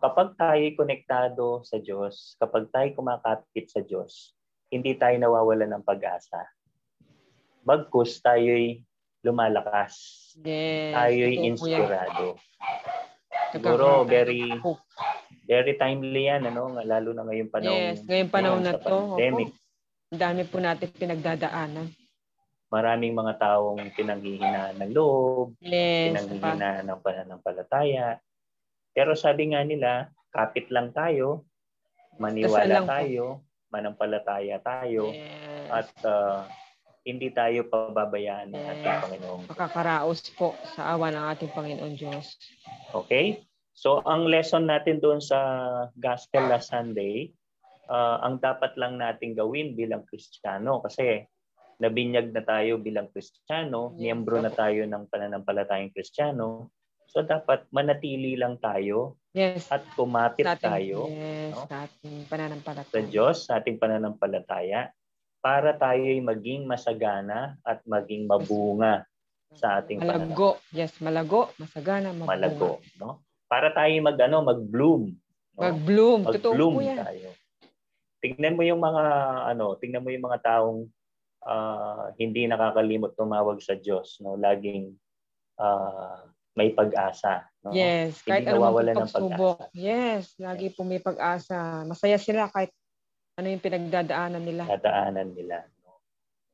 [SPEAKER 1] kapag tayo konektado sa Diyos, kapag tayo kumakapit sa Diyos, hindi tayo nawawala ng pag-asa. Bagkus tayo'y lumalakas.
[SPEAKER 2] Yes.
[SPEAKER 1] Tayo'y
[SPEAKER 2] yan.
[SPEAKER 1] inspirado. Siguro, very very timely yan, ano? lalo na ngayong panahon.
[SPEAKER 2] Yes, ngayong panahon na to.
[SPEAKER 1] pandemic.
[SPEAKER 2] Ang dami po natin pinagdadaanan.
[SPEAKER 1] Maraming mga taong pinanghihinaan ng loob,
[SPEAKER 2] Yes.
[SPEAKER 1] pinanghihinaan ng pananampalataya. Pero sabi nga nila, kapit lang tayo, maniwala
[SPEAKER 2] lang po.
[SPEAKER 1] tayo, manampalataya tayo,
[SPEAKER 2] Yes.
[SPEAKER 1] at ah, hindi tayo pababayaan ng ating
[SPEAKER 2] Yes.
[SPEAKER 1] Panginoong.
[SPEAKER 2] makakaraos po sa awa ng ating Panginoon Diyos.
[SPEAKER 1] Okay? So ang lesson natin doon sa Gospel last Sunday, ah, ang dapat lang nating gawin bilang Kristiyano kasi nabinyag na tayo bilang Kristiyano,
[SPEAKER 2] Yes.
[SPEAKER 1] miyembro na tayo ng pananampalatayang Kristiyano. So dapat manatili lang tayo
[SPEAKER 2] Yes.
[SPEAKER 1] at kumapit
[SPEAKER 2] Sa ating-
[SPEAKER 1] tayo
[SPEAKER 2] Yes,
[SPEAKER 1] no?
[SPEAKER 2] sa ating pananampalataya.
[SPEAKER 1] sa Diyos, sa ating pananampalataya, para tayo'y maging masagana at maging mabunga sa ating pananampalataya.
[SPEAKER 2] Malago. Yes, malago, masagana, mabunga.
[SPEAKER 1] Malago, no? Para tayo mag ano, mag-bloom, no?
[SPEAKER 2] Mag-bloom. Totoo
[SPEAKER 1] Mag-bloom
[SPEAKER 2] po yan.
[SPEAKER 1] tayo. Tingnan mo yung mga ano, tingnan mo yung mga taong ah, hindi nakakalimot tumawag sa Diyos, no? Laging ah, may pag-asa, no?
[SPEAKER 2] Yes,
[SPEAKER 1] Hindi
[SPEAKER 2] kahit anong
[SPEAKER 1] nawawalan ng pag-asa.
[SPEAKER 2] Yes, lagi po may pag-asa. Masaya sila kahit ano yung pinagdadaanan nila.
[SPEAKER 1] Dadaanan nila, no?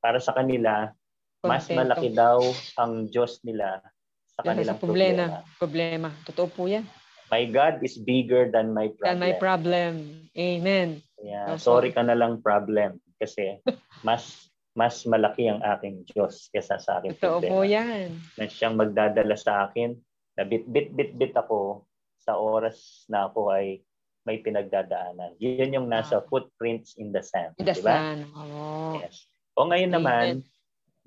[SPEAKER 1] Para sa kanila, mas
[SPEAKER 2] Kontento.
[SPEAKER 1] malaki daw ang Diyos nila sa kanilang
[SPEAKER 2] sa problema.
[SPEAKER 1] problema.
[SPEAKER 2] Problema. Totoo po yan.
[SPEAKER 1] My God is bigger than my problem.
[SPEAKER 2] Yan may problem. Amen. Opo.
[SPEAKER 1] sorry ka na lang problem kasi mas mas malaki ang aking Diyos kaysa sa aking
[SPEAKER 2] Totoo
[SPEAKER 1] problema.
[SPEAKER 2] po yan.
[SPEAKER 1] Na siyang magdadala sa akin na bit bit bit bit ako sa oras na ako ay may pinagdadaanan. Yun yung nasa footprints in the sand.
[SPEAKER 2] In the
[SPEAKER 1] di ba?
[SPEAKER 2] sun. Oo.
[SPEAKER 1] Yes. O ngayon
[SPEAKER 2] Amen.
[SPEAKER 1] naman,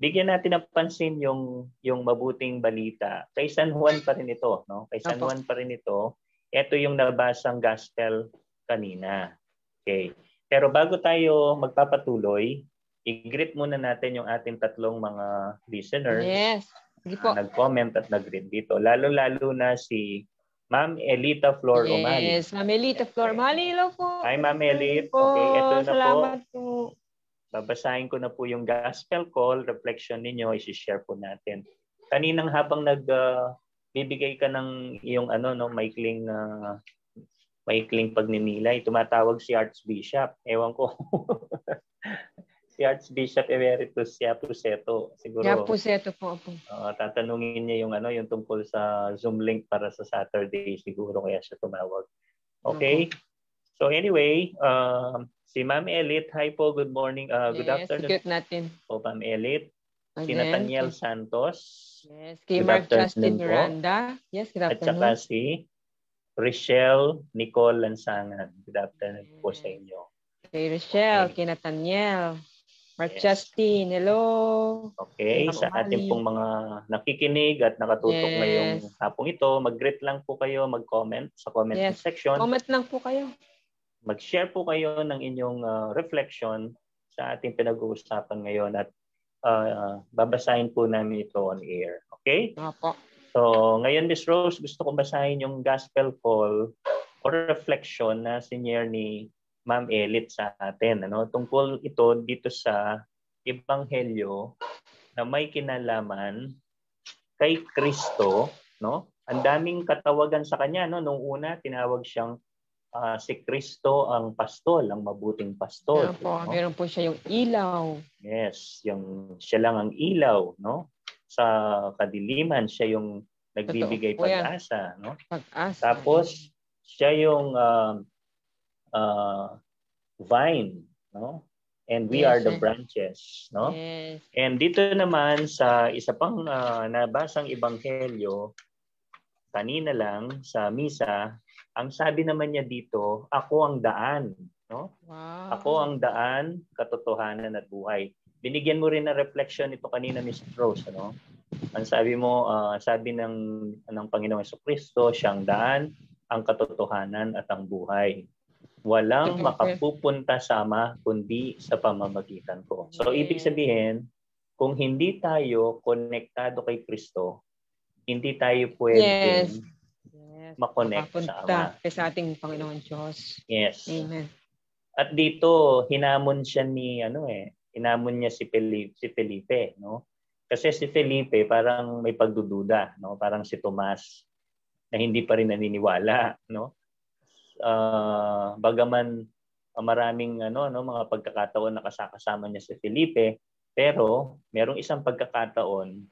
[SPEAKER 1] bigyan natin ng pansin yung yung mabuting balita. Kay San Juan pa rin ito, no? Kay San. Juan pa rin ito. Ito yung nabasang gospel kanina. Okay. Pero bago tayo magpapatuloy, i-greet muna natin yung ating tatlong mga listeners
[SPEAKER 2] Yes. Sige po.
[SPEAKER 1] na nag-comment at nag-greet dito. Lalo-lalo na si Ma'am Elita Flor Omali.
[SPEAKER 2] Yes. Ma'am Elita Flor. Mali, hello po.
[SPEAKER 1] Hi, Ma'am Elit.
[SPEAKER 2] Po,
[SPEAKER 1] Okay, ito na po.
[SPEAKER 2] Salamat po.
[SPEAKER 1] babasahin ko na po yung gospel call, reflection ninyo, i-share po natin. Kaninang habang nag bibigay ka ng iyong ano no, maikling na maikling pagninilay, tumatawag si Archbishop. Ewan ko. si Archbishop Emeritus Siapuseto. Siguro
[SPEAKER 2] Yan po po po.
[SPEAKER 1] ah, tatanungin niya yung ano, yung tungkol sa Zoom link para sa Saturday siguro kaya siya tumawag. Okay? So anyway, um, si Ma'am Elit, hi po, good morning, uh, good
[SPEAKER 2] yes,
[SPEAKER 1] afternoon
[SPEAKER 2] Secret natin.
[SPEAKER 1] po Ma'am Elit. Si. Nathaniel Santos
[SPEAKER 2] Yes. Kay
[SPEAKER 1] Good
[SPEAKER 2] Mark
[SPEAKER 1] afternoon
[SPEAKER 2] Justin
[SPEAKER 1] po.
[SPEAKER 2] Miranda. Yes, good
[SPEAKER 1] at saka
[SPEAKER 2] afternoon.
[SPEAKER 1] si Rochelle Nicole Lansangan. Good afternoon po sa inyo.
[SPEAKER 2] Kay Rochelle,
[SPEAKER 1] Okay.
[SPEAKER 2] kay Nathaniel. Mark
[SPEAKER 1] Yes.
[SPEAKER 2] Justin, hello.
[SPEAKER 1] Okay,
[SPEAKER 2] Ma'am
[SPEAKER 1] sa ating pong mga nakikinig at nakatutok
[SPEAKER 2] Yes.
[SPEAKER 1] ngayong hapong ito, mag-greet lang po kayo, mag-comment sa comment
[SPEAKER 2] Yes.
[SPEAKER 1] section.
[SPEAKER 2] Comment lang po kayo.
[SPEAKER 1] mag-share po kayo ng inyong uh, reflection sa ating pinag-uusapan ngayon at uh, babasahin po namin ito on air. Okay?
[SPEAKER 2] Opo.
[SPEAKER 1] So, ngayon Miss Rose, gusto kong basahin yung gospel call or reflection na senior ni Ma'am Elit sa atin. Ano? Tungkol ito dito sa Ebanghelyo na may kinalaman kay Kristo. No? Ang daming katawagan sa kanya. No? Nung una, tinawag siyang ah, si Kristo ang pastol, ang mabuting pastol.
[SPEAKER 2] Ayan po.
[SPEAKER 1] no?
[SPEAKER 2] Meron po siya yung ilaw.
[SPEAKER 1] Yes, yung siya lang ang ilaw, no? Sa kadiliman, siya yung nagbibigay pag-asa, no?
[SPEAKER 2] Pag-asa.
[SPEAKER 1] Tapos siya yung um, uh, vine, no? And we
[SPEAKER 2] Yes,
[SPEAKER 1] are the branches, no?
[SPEAKER 2] Yes.
[SPEAKER 1] And dito naman sa isa pang ah, nabasang ebanghelyo kanina lang sa misa, ang sabi naman niya dito, ako ang daan, no?
[SPEAKER 2] Wow.
[SPEAKER 1] Ako ang daan, katotohanan at buhay. Binigyan mo rin ng reflection ito kanina Miss Rose, ano? Ang sabi mo, ah, sabi ng ng Panginoong Kristo, siyang daan, ang katotohanan at ang buhay. Walang makapupunta sa Ama kundi sa pamamagitan ko. So ibig sabihin, kung hindi tayo konektado kay Kristo, hindi tayo pwedeng
[SPEAKER 2] Yes. Yes.
[SPEAKER 1] makonect sa Ama.
[SPEAKER 2] Sa ating Panginoon Diyos.
[SPEAKER 1] Yes.
[SPEAKER 2] Amen.
[SPEAKER 1] At dito, hinamon siya ni ano eh, hinamon niya si Felipe, si Felipe, no? Kasi si Felipe parang may pagdududa, no? Parang si Tomas na hindi pa rin naniniwala, no? Ah, bagaman ah, maraming ano no mga pagkakataon na kasakasama niya si Felipe, pero merong isang pagkakataon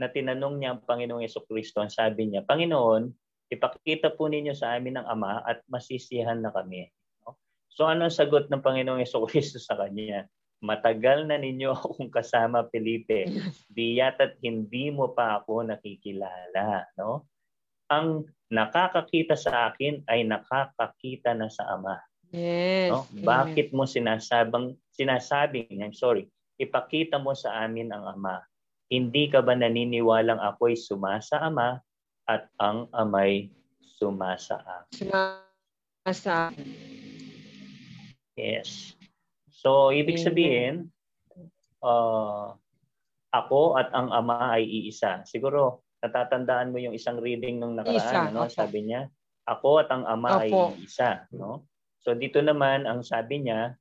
[SPEAKER 1] na tinanong niya ang Panginoong Kristo, ang sabi niya, Panginoon, ipakita po ninyo sa amin ng Ama at masisihan na kami. So ano ang sagot ng Panginoong Yeso Kristo sa kanya? Matagal na ninyo akong kasama, Felipe. Di yata't hindi mo pa ako nakikilala. No? Ang nakakakita sa akin ay nakakakita na sa Ama.
[SPEAKER 2] Yes.
[SPEAKER 1] No? Bakit mo sinasabang sinasabing, I'm sorry, ipakita mo sa amin ang Ama. Hindi ka ba naniniwalang ako'y sumasa Ama at ang Ama'y sumasa akin?
[SPEAKER 2] Sumasa.
[SPEAKER 1] Yes. So, ibig sabihin, uh, ako at ang Ama ay iisa. Siguro, natatandaan mo yung isang reading nung
[SPEAKER 2] Isa,
[SPEAKER 1] nakaraan, ano?
[SPEAKER 2] opo.
[SPEAKER 1] Sabi niya, ako at ang Ama ay
[SPEAKER 2] Opo.
[SPEAKER 1] iisa, no? So dito naman ang sabi niya,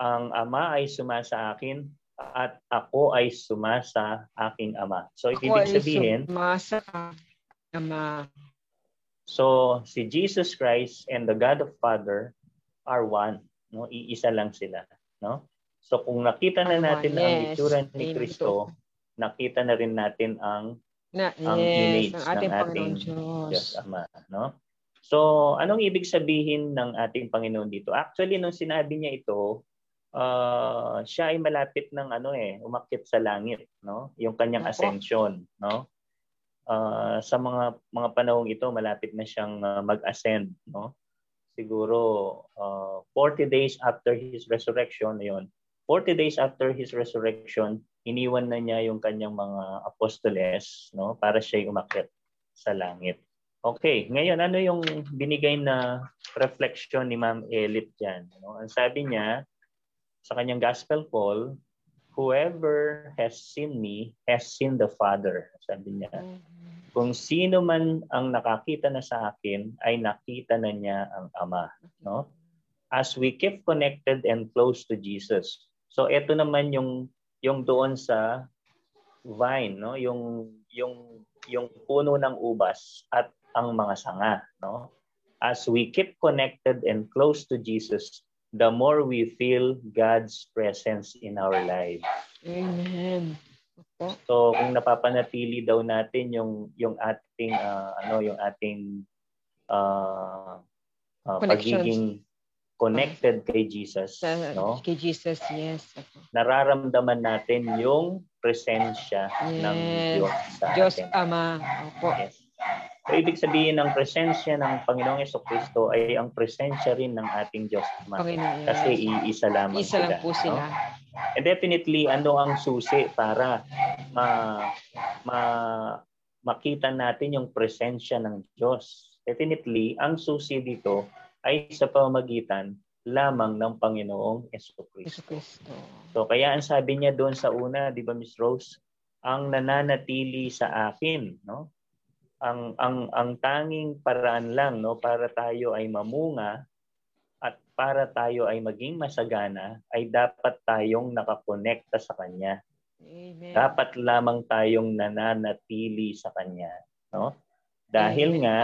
[SPEAKER 1] ang Ama ay sumasa akin at ako ay sumasa aking Ama. So
[SPEAKER 2] Ako
[SPEAKER 1] ibig
[SPEAKER 2] ay
[SPEAKER 1] sabihin,
[SPEAKER 2] Sumasa. Ama.
[SPEAKER 1] so si Jesus Christ and the God of Father are one, no? Iisa lang sila, no? So kung nakita na
[SPEAKER 2] Are
[SPEAKER 1] natin ang
[SPEAKER 2] yes.
[SPEAKER 1] itsura ni. Kristo, nakita na rin natin ang
[SPEAKER 2] Na,
[SPEAKER 1] Ang
[SPEAKER 2] yes,
[SPEAKER 1] image
[SPEAKER 2] ng ating
[SPEAKER 1] ng ating
[SPEAKER 2] Diyos.
[SPEAKER 1] Diyos Ama, no? So, anong ibig sabihin ng ating Panginoon dito? Actually, nung sinabi niya ito, uh, siya ay malapit ng ano eh, umakyat sa langit, no? Yung kanyang ascension, no? Uh, sa mga mga panahong ito, malapit na siyang uh, mag-ascend, no? Siguro uh, 40 days after his resurrection, yon. 40 days after his resurrection, iniwan na niya yung kanyang mga apostoles, no? Para siya umakyat sa langit. Okay, ngayon ano yung binigay na reflection ni Ma'am Elit diyan, no? Ang sabi niya sa kanyang gospel call, whoever has seen me has seen the Father, sabi niya. Kung sino man ang nakakita na sa akin ay nakita na niya ang Ama, no? As we keep connected and close to Jesus. So ito naman yung yung doon sa vine, no? Yung yung yung puno ng ubas at ang mga sanga, no? As we keep connected and close to Jesus, the more we feel God's presence in our lives.
[SPEAKER 2] Amen.
[SPEAKER 1] So kung napapanatili daw natin yung yung ating ah, ano yung ating ah,
[SPEAKER 2] Connections.
[SPEAKER 1] pagiging connected kay Jesus,
[SPEAKER 2] Sa,
[SPEAKER 1] no?
[SPEAKER 2] Kay Jesus, yes.
[SPEAKER 1] Nararamdaman natin yung presensya ng
[SPEAKER 2] Yes.
[SPEAKER 1] Diyos sa
[SPEAKER 2] Diyos
[SPEAKER 1] atin.
[SPEAKER 2] Ama. Opo.
[SPEAKER 1] Yes. So, ibig sabihin ng presensya ng Panginoong Yeso Kristo ay ang presensya rin ng ating Diyos Ama. Kasi iisa lamang
[SPEAKER 2] Isa lang po
[SPEAKER 1] no?
[SPEAKER 2] sila.
[SPEAKER 1] And definitely, ano ang susi para ma, ma, makita natin yung presensya ng Diyos? Definitely, ang susi dito ay sa pamamagitan lamang ng Panginoong Kristo. So kaya ang sabi niya doon sa una, 'di ba Miss Rose, ang nananatili sa akin, no? Ang ang ang tanging paraan lang, no, para tayo ay mamunga at para tayo ay maging masagana ay dapat tayong nakakonekta sa kanya.
[SPEAKER 2] Amen.
[SPEAKER 1] Dapat lamang tayong nananatili sa kanya, no? Dahil
[SPEAKER 2] Amen.
[SPEAKER 1] nga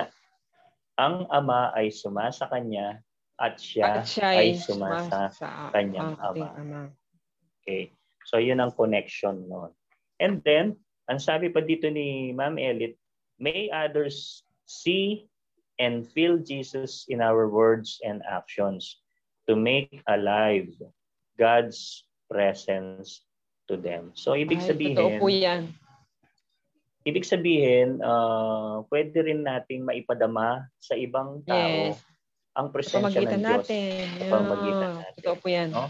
[SPEAKER 1] ang ama ay sumasa kanya at siya,
[SPEAKER 2] At siya
[SPEAKER 1] ay
[SPEAKER 2] ay
[SPEAKER 1] sumasa
[SPEAKER 2] sa
[SPEAKER 1] kanyang ama.
[SPEAKER 2] ama.
[SPEAKER 1] Okay. So, yun ang connection noon. And then, ang sabi pa dito ni Ma'am Elit, may others see and feel Jesus in our words and actions to make alive God's presence to them. So, ibig
[SPEAKER 2] Ay,
[SPEAKER 1] sabihin,
[SPEAKER 2] Totoo po yan.
[SPEAKER 1] Ibig sabihin, uh, pwede rin nating maipadama sa ibang tao
[SPEAKER 2] Yes.
[SPEAKER 1] ang presensya
[SPEAKER 2] pamagitan
[SPEAKER 1] ng Diyos.
[SPEAKER 2] natin. Yeah.
[SPEAKER 1] natin.
[SPEAKER 2] Totoo po yan.
[SPEAKER 1] No?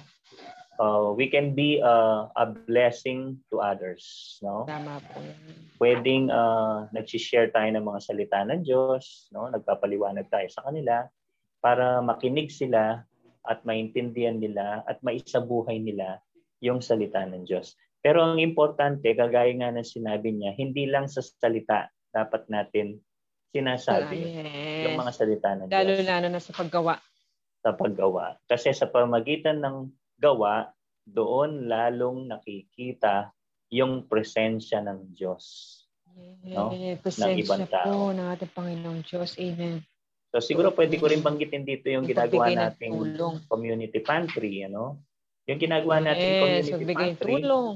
[SPEAKER 1] Uh, we can be a, a blessing to others. No?
[SPEAKER 2] Tama po.
[SPEAKER 1] Pwedeng uh, nag-share tayo ng mga salita ng Diyos, no? nagpapaliwanag tayo sa kanila para makinig sila at maintindihan nila at maisabuhay nila yung salita ng Diyos. Pero ang importante, kagaya nga ng sinabi niya, hindi lang sa salita dapat natin sinasabi
[SPEAKER 2] Yes.
[SPEAKER 1] yung mga salita ng Diyos
[SPEAKER 2] lalo na sa paggawa.
[SPEAKER 1] sa paggawa. Kasi sa pamagitan ng gawa, doon lalong nakikita yung presensya ng Diyos. No?
[SPEAKER 2] Yes. Presensya
[SPEAKER 1] ibang tao.
[SPEAKER 2] po ng ating Panginoong Diyos. Amen.
[SPEAKER 1] So siguro pwede ko rin banggitin dito yung
[SPEAKER 2] Yung
[SPEAKER 1] ginagawa
[SPEAKER 2] ng
[SPEAKER 1] nating
[SPEAKER 2] tulong.
[SPEAKER 1] community pantry, ano? Yung ginagawa nating
[SPEAKER 2] Yes.
[SPEAKER 1] community
[SPEAKER 2] Magbigay ng
[SPEAKER 1] pantry,
[SPEAKER 2] tulong.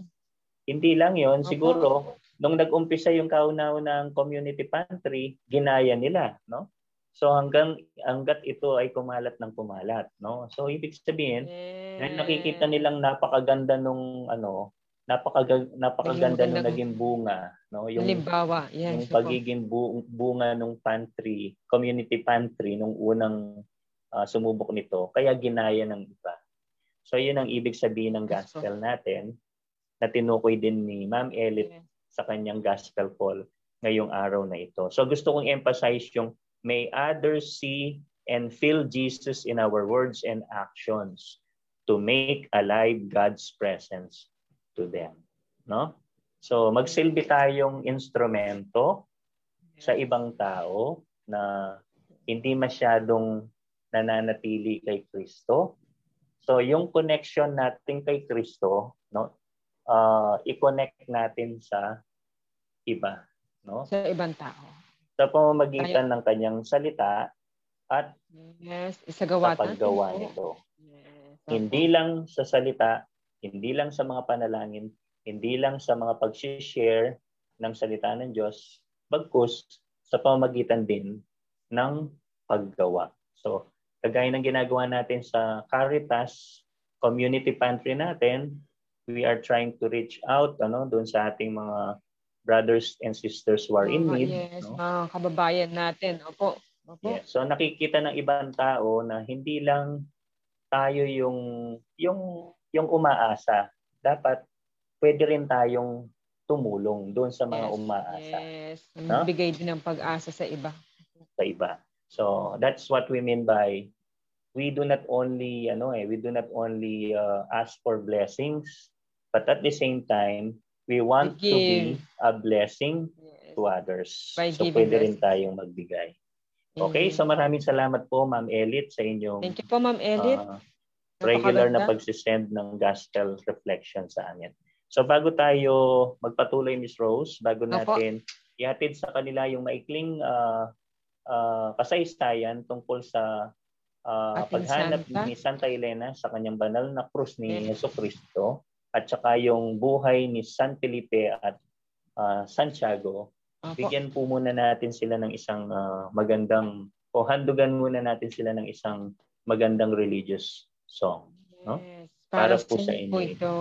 [SPEAKER 1] Hindi lang yon siguro nung nag-umpisa yung kaunaunang community pantry, ginaya nila, no? So hanggang hanggat ito ay kumalat ng kumalat, no? So ibig sabihin,
[SPEAKER 2] Yes.
[SPEAKER 1] na nakikita nilang napakaganda nung ano napaka napakaganda nung
[SPEAKER 3] magandang-
[SPEAKER 1] naging bunga, no? Yung
[SPEAKER 3] Halimbawa, yes.
[SPEAKER 1] yung pagiging bu- bunga nung pantry, community pantry nung unang ah, sumubok nito, kaya ginaya ng iba. So yun ang ibig sabihin ng gospel natin na tinukoy din ni Ma'am Elit
[SPEAKER 3] Yes.
[SPEAKER 1] sa kanyang gospel call ngayong araw na ito. So gusto kong emphasize yung may others see and feel Jesus in our words and actions to make alive God's presence to them. No? So magsilbi tayong instrumento sa ibang tao na hindi masyadong nananatili kay Kristo. So yung connection natin kay Kristo, no? Uh, i-connect natin sa iba, no?
[SPEAKER 3] Sa ibang tao.
[SPEAKER 1] Sa pamamagitan ng kanyang salita at
[SPEAKER 3] Yes.
[SPEAKER 1] sa paggawa nito.
[SPEAKER 3] Yes.
[SPEAKER 1] Hindi lang sa salita, hindi lang sa mga panalangin, hindi lang sa mga pag-share ng salita ng Diyos, bagkus sa pamamagitan din ng paggawa. So, kagaya ng ginagawa natin sa Caritas community pantry natin, we are trying to reach out ano doon sa ating mga brothers and sisters who are in
[SPEAKER 3] Mga-
[SPEAKER 1] need.
[SPEAKER 3] Yes,
[SPEAKER 1] no?
[SPEAKER 3] mga kababayan natin. Opo. Opo.
[SPEAKER 1] Yes. So nakikita ng ibang tao na hindi lang tayo yung yung yung umaasa. Dapat pwede rin tayong tumulong doon sa mga
[SPEAKER 3] Yes,
[SPEAKER 1] umaasa
[SPEAKER 3] Yes.
[SPEAKER 1] No?
[SPEAKER 3] Magbigay din ng pag-asa sa iba.
[SPEAKER 1] sa iba. So that's what we mean by we do not only ano eh we do not only uh, ask for blessings but at the same time we want to be a blessing
[SPEAKER 3] Yes.
[SPEAKER 1] to others.
[SPEAKER 3] By
[SPEAKER 1] so pwede rin
[SPEAKER 3] blessings.
[SPEAKER 1] tayong magbigay. Okay, so maraming salamat po Ma'am Elit sa inyong
[SPEAKER 3] Thank you po, Ma'am Elit.
[SPEAKER 1] uh, regular na pagsisend ng gospel reflection sa amin. So bago tayo magpatuloy Miss Rose, bago
[SPEAKER 3] Opo.
[SPEAKER 1] natin ihatid sa kanila yung maikling uh, uh, kasaysayan tungkol sa uh,
[SPEAKER 3] Ating
[SPEAKER 1] paghanap
[SPEAKER 3] Santa.
[SPEAKER 1] ni Santa Elena sa kanyang banal na krus ni
[SPEAKER 3] Yes.
[SPEAKER 1] Yeso Cristo at saka yung buhay ni San Felipe at uh, Santiago,
[SPEAKER 3] Opo.
[SPEAKER 1] bigyan po muna natin sila ng isang uh, magandang o handugan muna natin sila ng isang magandang religious song. no?
[SPEAKER 3] Yes.
[SPEAKER 1] Para
[SPEAKER 3] Para,
[SPEAKER 1] po sa
[SPEAKER 3] inyo po ito.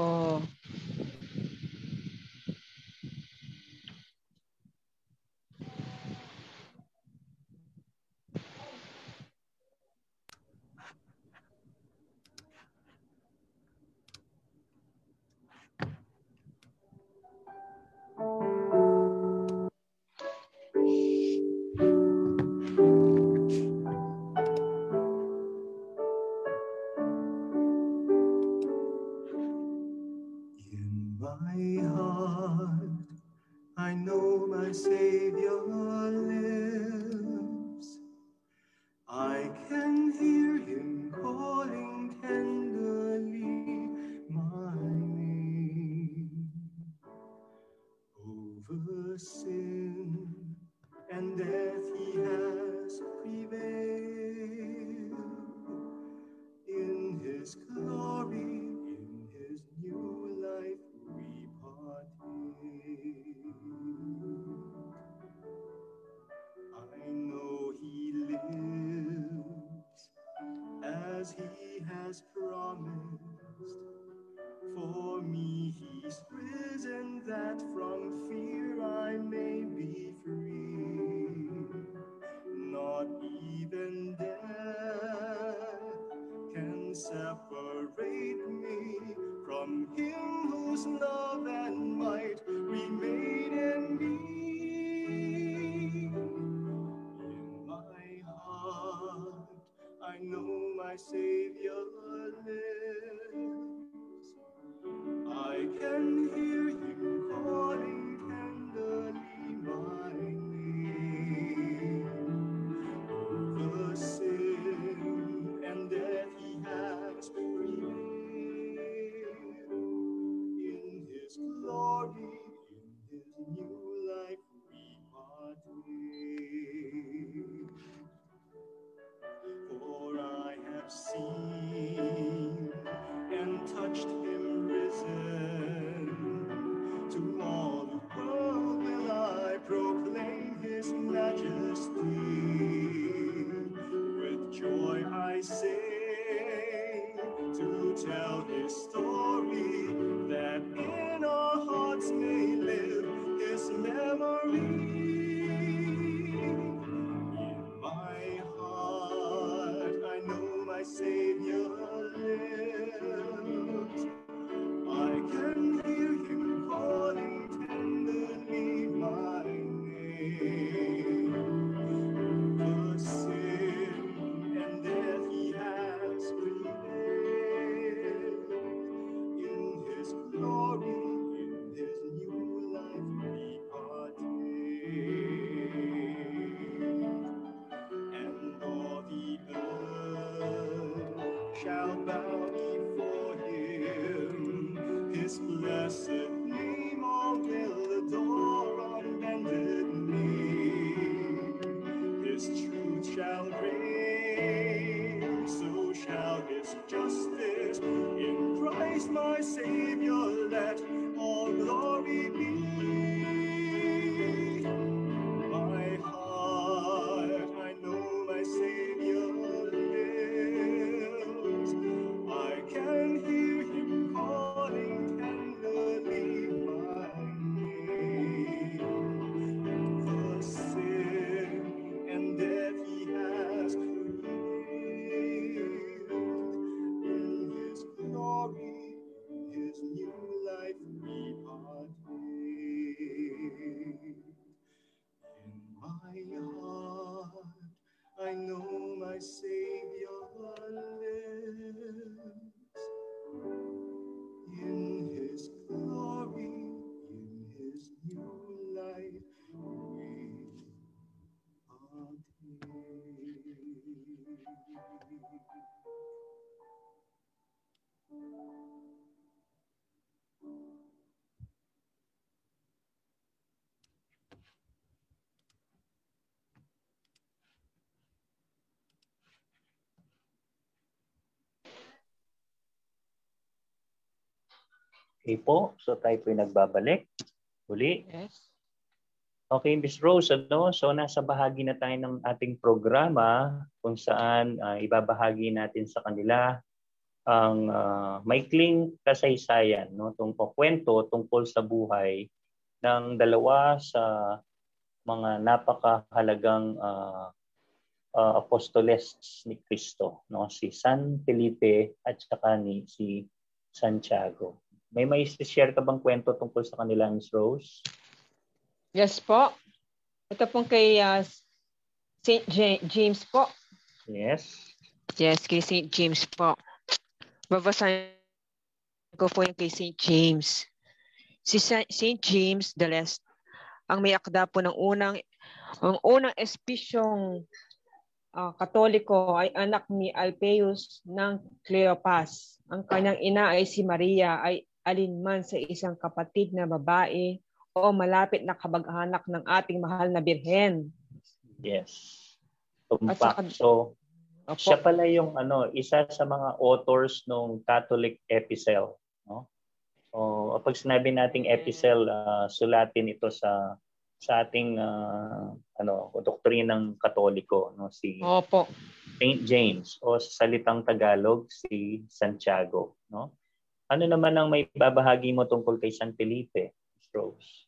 [SPEAKER 1] Okay po, so tayo po nagbabalik. Uli.
[SPEAKER 2] Yes.
[SPEAKER 1] Okay, Miss Rose, ano? so nasa bahagi na tayo ng ating programa kung saan ah, ibabahagi natin sa kanila ang ah, maikling kasaysayan, no? tungkol kwento tungkol sa buhay ng dalawa sa mga napakahalagang ah, ah, apostoles ni Cristo, no? si San Felipe at saka ni si Santiago. May may share ka bang kwento tungkol sa kanila, Miss Rose?
[SPEAKER 2] Yes po. Ito pong kay ah, St. Ja- James po.
[SPEAKER 1] Yes.
[SPEAKER 2] Yes, kay St. James po. Babasahin ko po yung kay St. James. Si St. James the Less, ang may akda po ng unang, ang unang espisyong ah, katoliko ay anak ni Alpeus ng Cleopas. Ang kanyang ina ay si Maria ay alinman sa isang kapatid na babae o malapit na kabag-anak ng ating mahal na birhen.
[SPEAKER 1] Yes. Tumpak.
[SPEAKER 2] saka-
[SPEAKER 1] So,
[SPEAKER 2] Opo.
[SPEAKER 1] siya pala yung ano, isa sa mga authors ng Catholic Epistle, no? O pag sinabi nating epistle, ah, sulatin ito sa sa ating ah, ano, doktrinang Katoliko, no? Si
[SPEAKER 2] Opo.
[SPEAKER 1] St. James o sa salitang Tagalog si Santiago, no? Ano naman ang may babahagi mo tungkol kay San Felipe, Rose?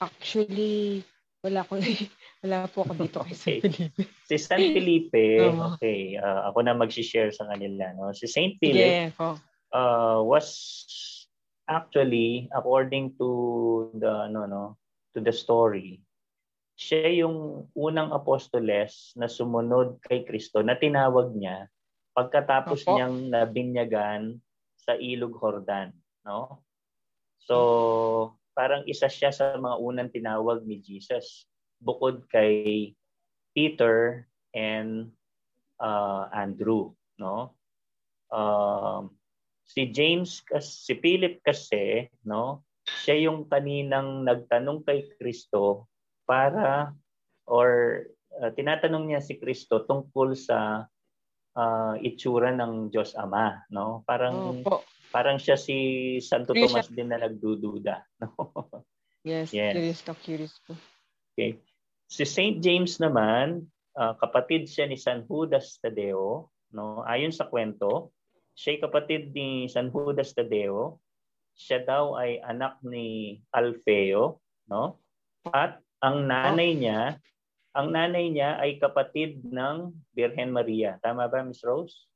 [SPEAKER 2] Actually, wala ko wala po ako dito kay.
[SPEAKER 1] Okay.
[SPEAKER 2] Felipe.
[SPEAKER 1] Si San Felipe, okay, ah, ako na mag-share sa kanila. No? Si Saint Philip
[SPEAKER 2] Sige po.
[SPEAKER 1] uh, was actually, according to the, ano, no, to the story, siya yung unang apostoles na sumunod kay Kristo na tinawag niya pagkatapos
[SPEAKER 2] Opo.
[SPEAKER 1] niyang nabinyagan sa Ilog Jordan. No? So, parang isa siya sa mga unang tinawag ni Jesus bukod kay Peter and uh, Andrew, no? Um, si James si Philip kasi, no? Siya yung kaninang nagtanong kay Kristo para or uh, tinatanong niya si Kristo tungkol sa uh, itsura ng Diyos Ama, no? Parang
[SPEAKER 2] Opo.
[SPEAKER 1] parang siya si Santo
[SPEAKER 2] Curious
[SPEAKER 1] Tomas din na nagdududa, no?
[SPEAKER 2] Yes,
[SPEAKER 1] Yes.
[SPEAKER 2] curious na curious po.
[SPEAKER 1] Okay. Si St. James naman, ah, kapatid siya ni San Judas Tadeo, no? Ayon sa kwento, siya kapatid ni San Judas Tadeo. Siya daw ay anak ni Alfeo, no? At ang nanay niya, ang nanay niya ay kapatid ng Birhen Maria. Tama ba, Miss Rose?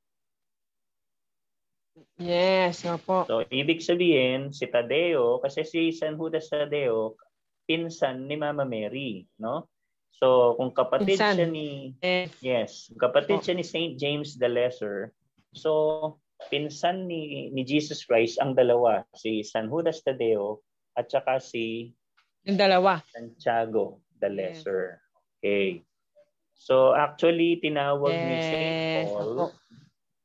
[SPEAKER 2] Yes, opo.
[SPEAKER 1] So, ibig sabihin, si Tadeo, kasi si San Judas Tadeo, pinsan ni Mama Mary, no? So, kung kapatid
[SPEAKER 2] Pinsan.
[SPEAKER 1] siya ni
[SPEAKER 2] Yes.
[SPEAKER 1] Yes, kapatid
[SPEAKER 2] Oh.
[SPEAKER 1] siya ni Saint James the Lesser. So, pinsan ni ni Jesus Christ ang dalawa, si San Judas Tadeo at saka si
[SPEAKER 2] Yung dalawa.
[SPEAKER 1] Santiago the
[SPEAKER 2] Yes.
[SPEAKER 1] Okay. So, actually tinawag ni Saint
[SPEAKER 2] Yes.
[SPEAKER 1] Paul
[SPEAKER 2] Opo.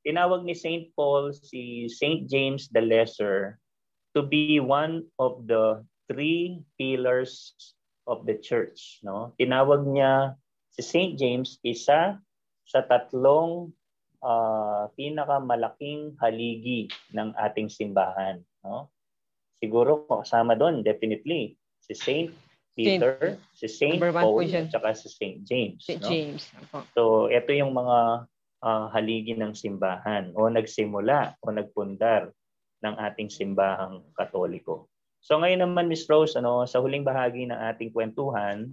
[SPEAKER 1] tinawag ni Saint Paul si Saint James the Lesser to be one of the three pillars of the church. No? Tinawag niya si St. James isa sa tatlong uh, pinakamalaking haligi ng ating simbahan. No? Siguro kasama doon, definitely, si St. Peter, si St. Paul, at saka si St. James.
[SPEAKER 2] St.
[SPEAKER 1] No?
[SPEAKER 2] James. Opo.
[SPEAKER 1] So, ito yung mga uh, haligi ng simbahan o nagsimula o nagpundar ng ating simbahang katoliko. So ngayon naman Miss Rose, ano, sa huling bahagi ng ating kwentuhan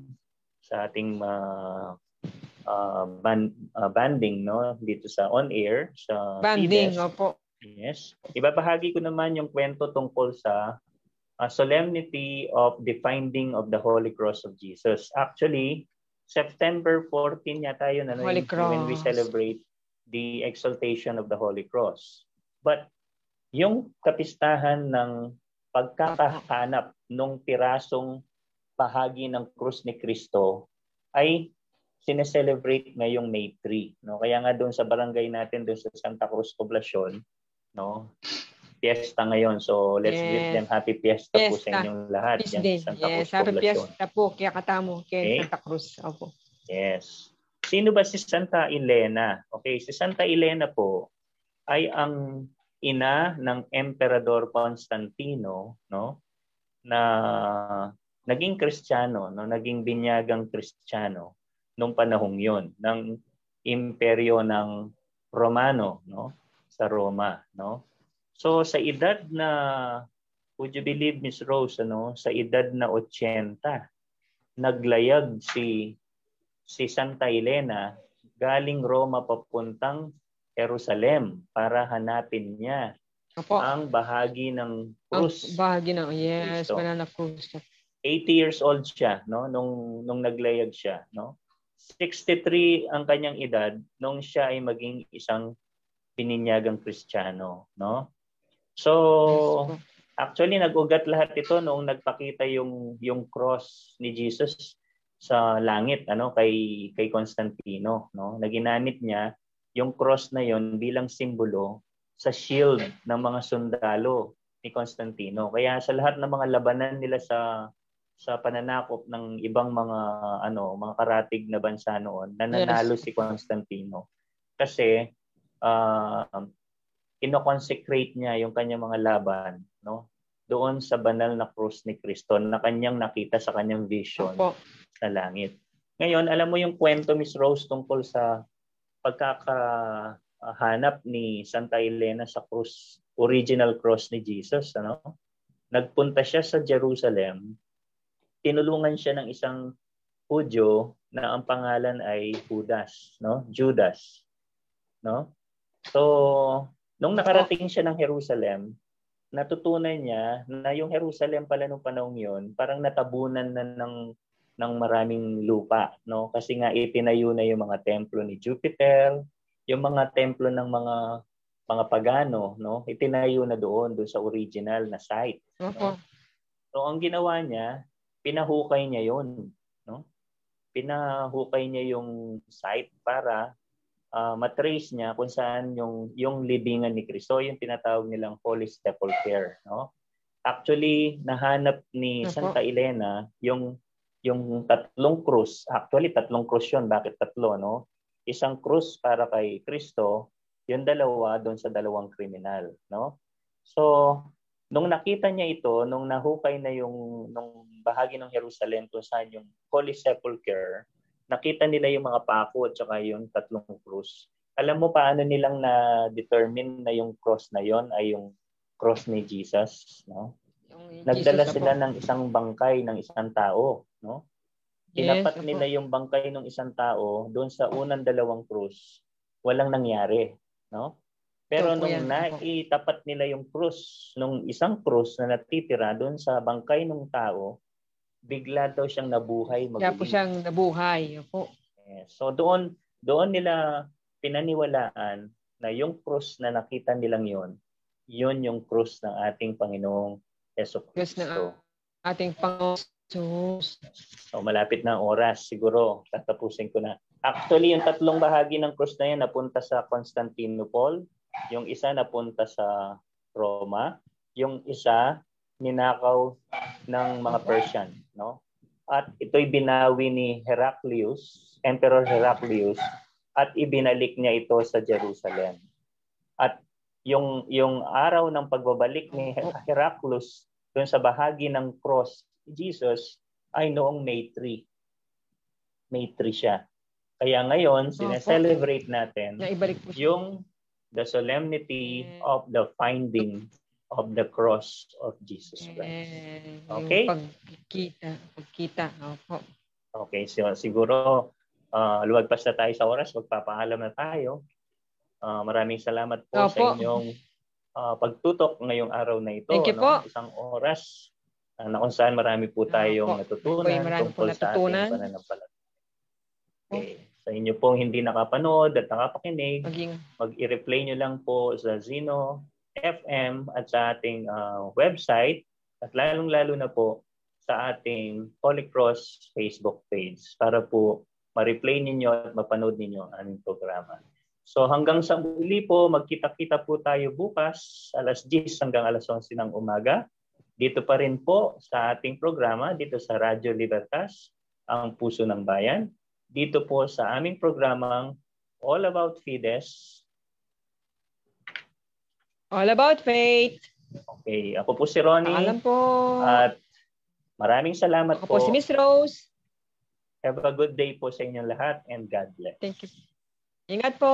[SPEAKER 1] sa ating uh, uh, band, uh, banding no dito sa on air sa
[SPEAKER 2] Banding, opo.
[SPEAKER 1] Yes. Ibabahagi ko naman yung kwento tungkol sa uh, solemnity of the finding of the Holy Cross of Jesus. Actually, September 14 yata yun ano,
[SPEAKER 2] Holy
[SPEAKER 1] yung- when we
[SPEAKER 2] Cross.
[SPEAKER 1] celebrate the exaltation of the Holy Cross. But yung kapistahan ng pagkakahanap nung pirasong bahagi ng krus ni Kristo ay sineselebrate ngayong May 3. No? Kaya nga doon sa barangay natin, doon sa Santa Cruz Poblacion, no? Fiesta ngayon. So let's
[SPEAKER 2] Yes.
[SPEAKER 1] give them happy fiesta, po sa
[SPEAKER 2] Fiesta.
[SPEAKER 1] inyong lahat.
[SPEAKER 2] Peace
[SPEAKER 1] sa Santa
[SPEAKER 2] Yes,
[SPEAKER 1] Cruz
[SPEAKER 2] happy
[SPEAKER 1] Poblacion.
[SPEAKER 2] fiesta po. Kaya katamo kay
[SPEAKER 1] Okay.
[SPEAKER 2] Santa Cruz. Opo.
[SPEAKER 1] Yes. Sino ba si Santa Elena? Okay, si Santa Elena po ay ang ina ng Emperador Constantino, no? Na naging Kristiyano, no? Naging binyagang Kristiyano nung panahong 'yon ng imperyo ng Romano, no? Sa Roma, no? So sa edad na would you believe Miss Rose, ano, sa edad na 80, naglayag si si Santa Elena galing Roma papuntang Jerusalem para hanapin niya
[SPEAKER 2] Opo.
[SPEAKER 1] ang bahagi ng
[SPEAKER 2] Ang
[SPEAKER 1] krus.
[SPEAKER 2] bahagi ng, yes,
[SPEAKER 1] Kristo.
[SPEAKER 2] banana cruz.
[SPEAKER 1] 80 years old siya no nung nung naglayag siya no 63 ang kanyang edad nung siya ay maging isang pininyagang Kristiyano no so
[SPEAKER 2] Yes,
[SPEAKER 1] Actually, nag-ugat lahat ito noong nagpakita yung yung cross ni Jesus sa langit ano kay kay Constantino no? Naginamit niya yung cross na yon bilang simbolo sa shield ng mga sundalo ni Constantino. Kaya sa lahat ng mga labanan nila sa sa pananakop ng ibang mga ano mga karatig na bansa noon nananalo si Constantino. Kasi uh, ino-consecrate niya yung kanyang mga laban no doon sa banal na krus ni Kristo na kanyang nakita sa kanyang vision
[SPEAKER 2] Opo.
[SPEAKER 1] sa langit. Ngayon, alam mo yung kwento Miss Rose tungkol sa pagkakahanap ni Santa Elena sa krus, original cross ni Jesus, ano? Nagpunta siya sa Jerusalem. Tinulungan siya ng isang Hudyo na ang pangalan ay Judas, no? Judas, no? So, nung nakarating siya ng Jerusalem, natutunan niya na yung Jerusalem pala nung panahong yon parang natabunan na ng ng maraming lupa no? Kasi nga itinayo na yung mga templo ni Jupiter yung mga templo ng mga mga pagano no? Itinayo na doon doon sa original na site
[SPEAKER 2] Opo.
[SPEAKER 1] so ang ginawa niya pinahukay niya yon no? Pinahukay niya yung site para uh, matrace niya kung saan yung yung libingan ni Kristo, yung tinatawag nilang Holy Sepulchre, no? Actually, nahanap ni
[SPEAKER 2] Opo.
[SPEAKER 1] Santa Elena yung yung tatlong krus. Actually, tatlong krus 'yon. Bakit tatlo, no? Isang krus para kay Kristo, yung dalawa doon sa dalawang kriminal, no? So, nung nakita niya ito, nung nahukay na yung nung bahagi ng Jerusalem kung saan yung Holy Sepulchre, nakita nila yung mga pako at saka yung tatlong cross. Alam mo paano nilang na-determine na yung cross na yon ay yung cross ni Jesus, no?
[SPEAKER 2] Yung
[SPEAKER 1] Nagdala
[SPEAKER 2] Jesus,
[SPEAKER 1] sila ng isang bangkay ng isang tao, no?
[SPEAKER 2] Yes,
[SPEAKER 1] Tinapat
[SPEAKER 2] opo.
[SPEAKER 1] nila yung bangkay ng isang tao doon sa unang dalawang krus. Walang nangyari, no? Pero
[SPEAKER 2] Opo,
[SPEAKER 1] nung
[SPEAKER 2] yan,
[SPEAKER 1] naitapat nila yung krus, nung isang krus na natitira doon sa bangkay ng tao, bigla daw siyang nabuhay
[SPEAKER 2] Kaya po siyang nabuhay. Opo.
[SPEAKER 1] Yes. So doon doon nila pinaniwalaan na yung krus na nakita nilang yon, yun yung krus ng ating Panginoong Yeso Kristo.
[SPEAKER 2] Ating Panginoon Jesus.
[SPEAKER 1] So malapit na ang oras, siguro tatapusin ko na. Actually, yung tatlong bahagi ng krus na yan napunta sa Constantinople, yung isa napunta sa Roma, yung isa ninakaw ng mga Persian, no? At ito'y binawi ni Heraclius, Emperor Heraclius, at ibinalik niya ito sa Jerusalem. At yung yung araw ng pagbabalik ni Heraclius doon sa bahagi ng cross ni Jesus ay noong May 3. May 3 siya. Kaya ngayon, sineselebrate natin yung the solemnity of the finding of the cross of Jesus Christ. Okay?
[SPEAKER 2] Yung pagkita. Pagkita. Opo.
[SPEAKER 1] Okay, so siguro uh, luwagpas na tayo sa oras, magpapaalam na tayo. Ah, maraming salamat po sa
[SPEAKER 2] Opo.
[SPEAKER 1] inyong ah, pagtutok ngayong araw na ito.
[SPEAKER 2] Thank you
[SPEAKER 1] no?
[SPEAKER 2] po.
[SPEAKER 1] Isang oras ah, na kung saan marami po tayong
[SPEAKER 2] Opo.
[SPEAKER 1] natutunan
[SPEAKER 2] Ako'y marami po
[SPEAKER 1] tungkol sa
[SPEAKER 2] natutunan.
[SPEAKER 1] ating pananampalataya. Okay. Sa inyo pong hindi nakapanood at nakapakinig,
[SPEAKER 2] Maging
[SPEAKER 1] mag-i-replay nyo lang po sa Zeno FM at sa ating ah, website at lalong-lalo na po sa ating Holy Cross Facebook page para po ma-replay ninyo at mapanood ninyo ang aming programa. So hanggang sa muli po, magkita-kita po tayo bukas alas 10 hanggang alas 11 ng umaga. Dito pa rin po sa ating programa, dito sa Radyo Libertas, ang Puso ng Bayan. Dito po sa aming programang All About Fides.
[SPEAKER 2] All about faith.
[SPEAKER 1] Okay, ako po si Ronnie
[SPEAKER 2] Paalam po.
[SPEAKER 1] at maraming salamat
[SPEAKER 2] Ako po
[SPEAKER 1] po.
[SPEAKER 2] si Miss Rose.
[SPEAKER 1] Have a good day po sa inyong lahat and God bless.
[SPEAKER 2] Thank you. Ingat po.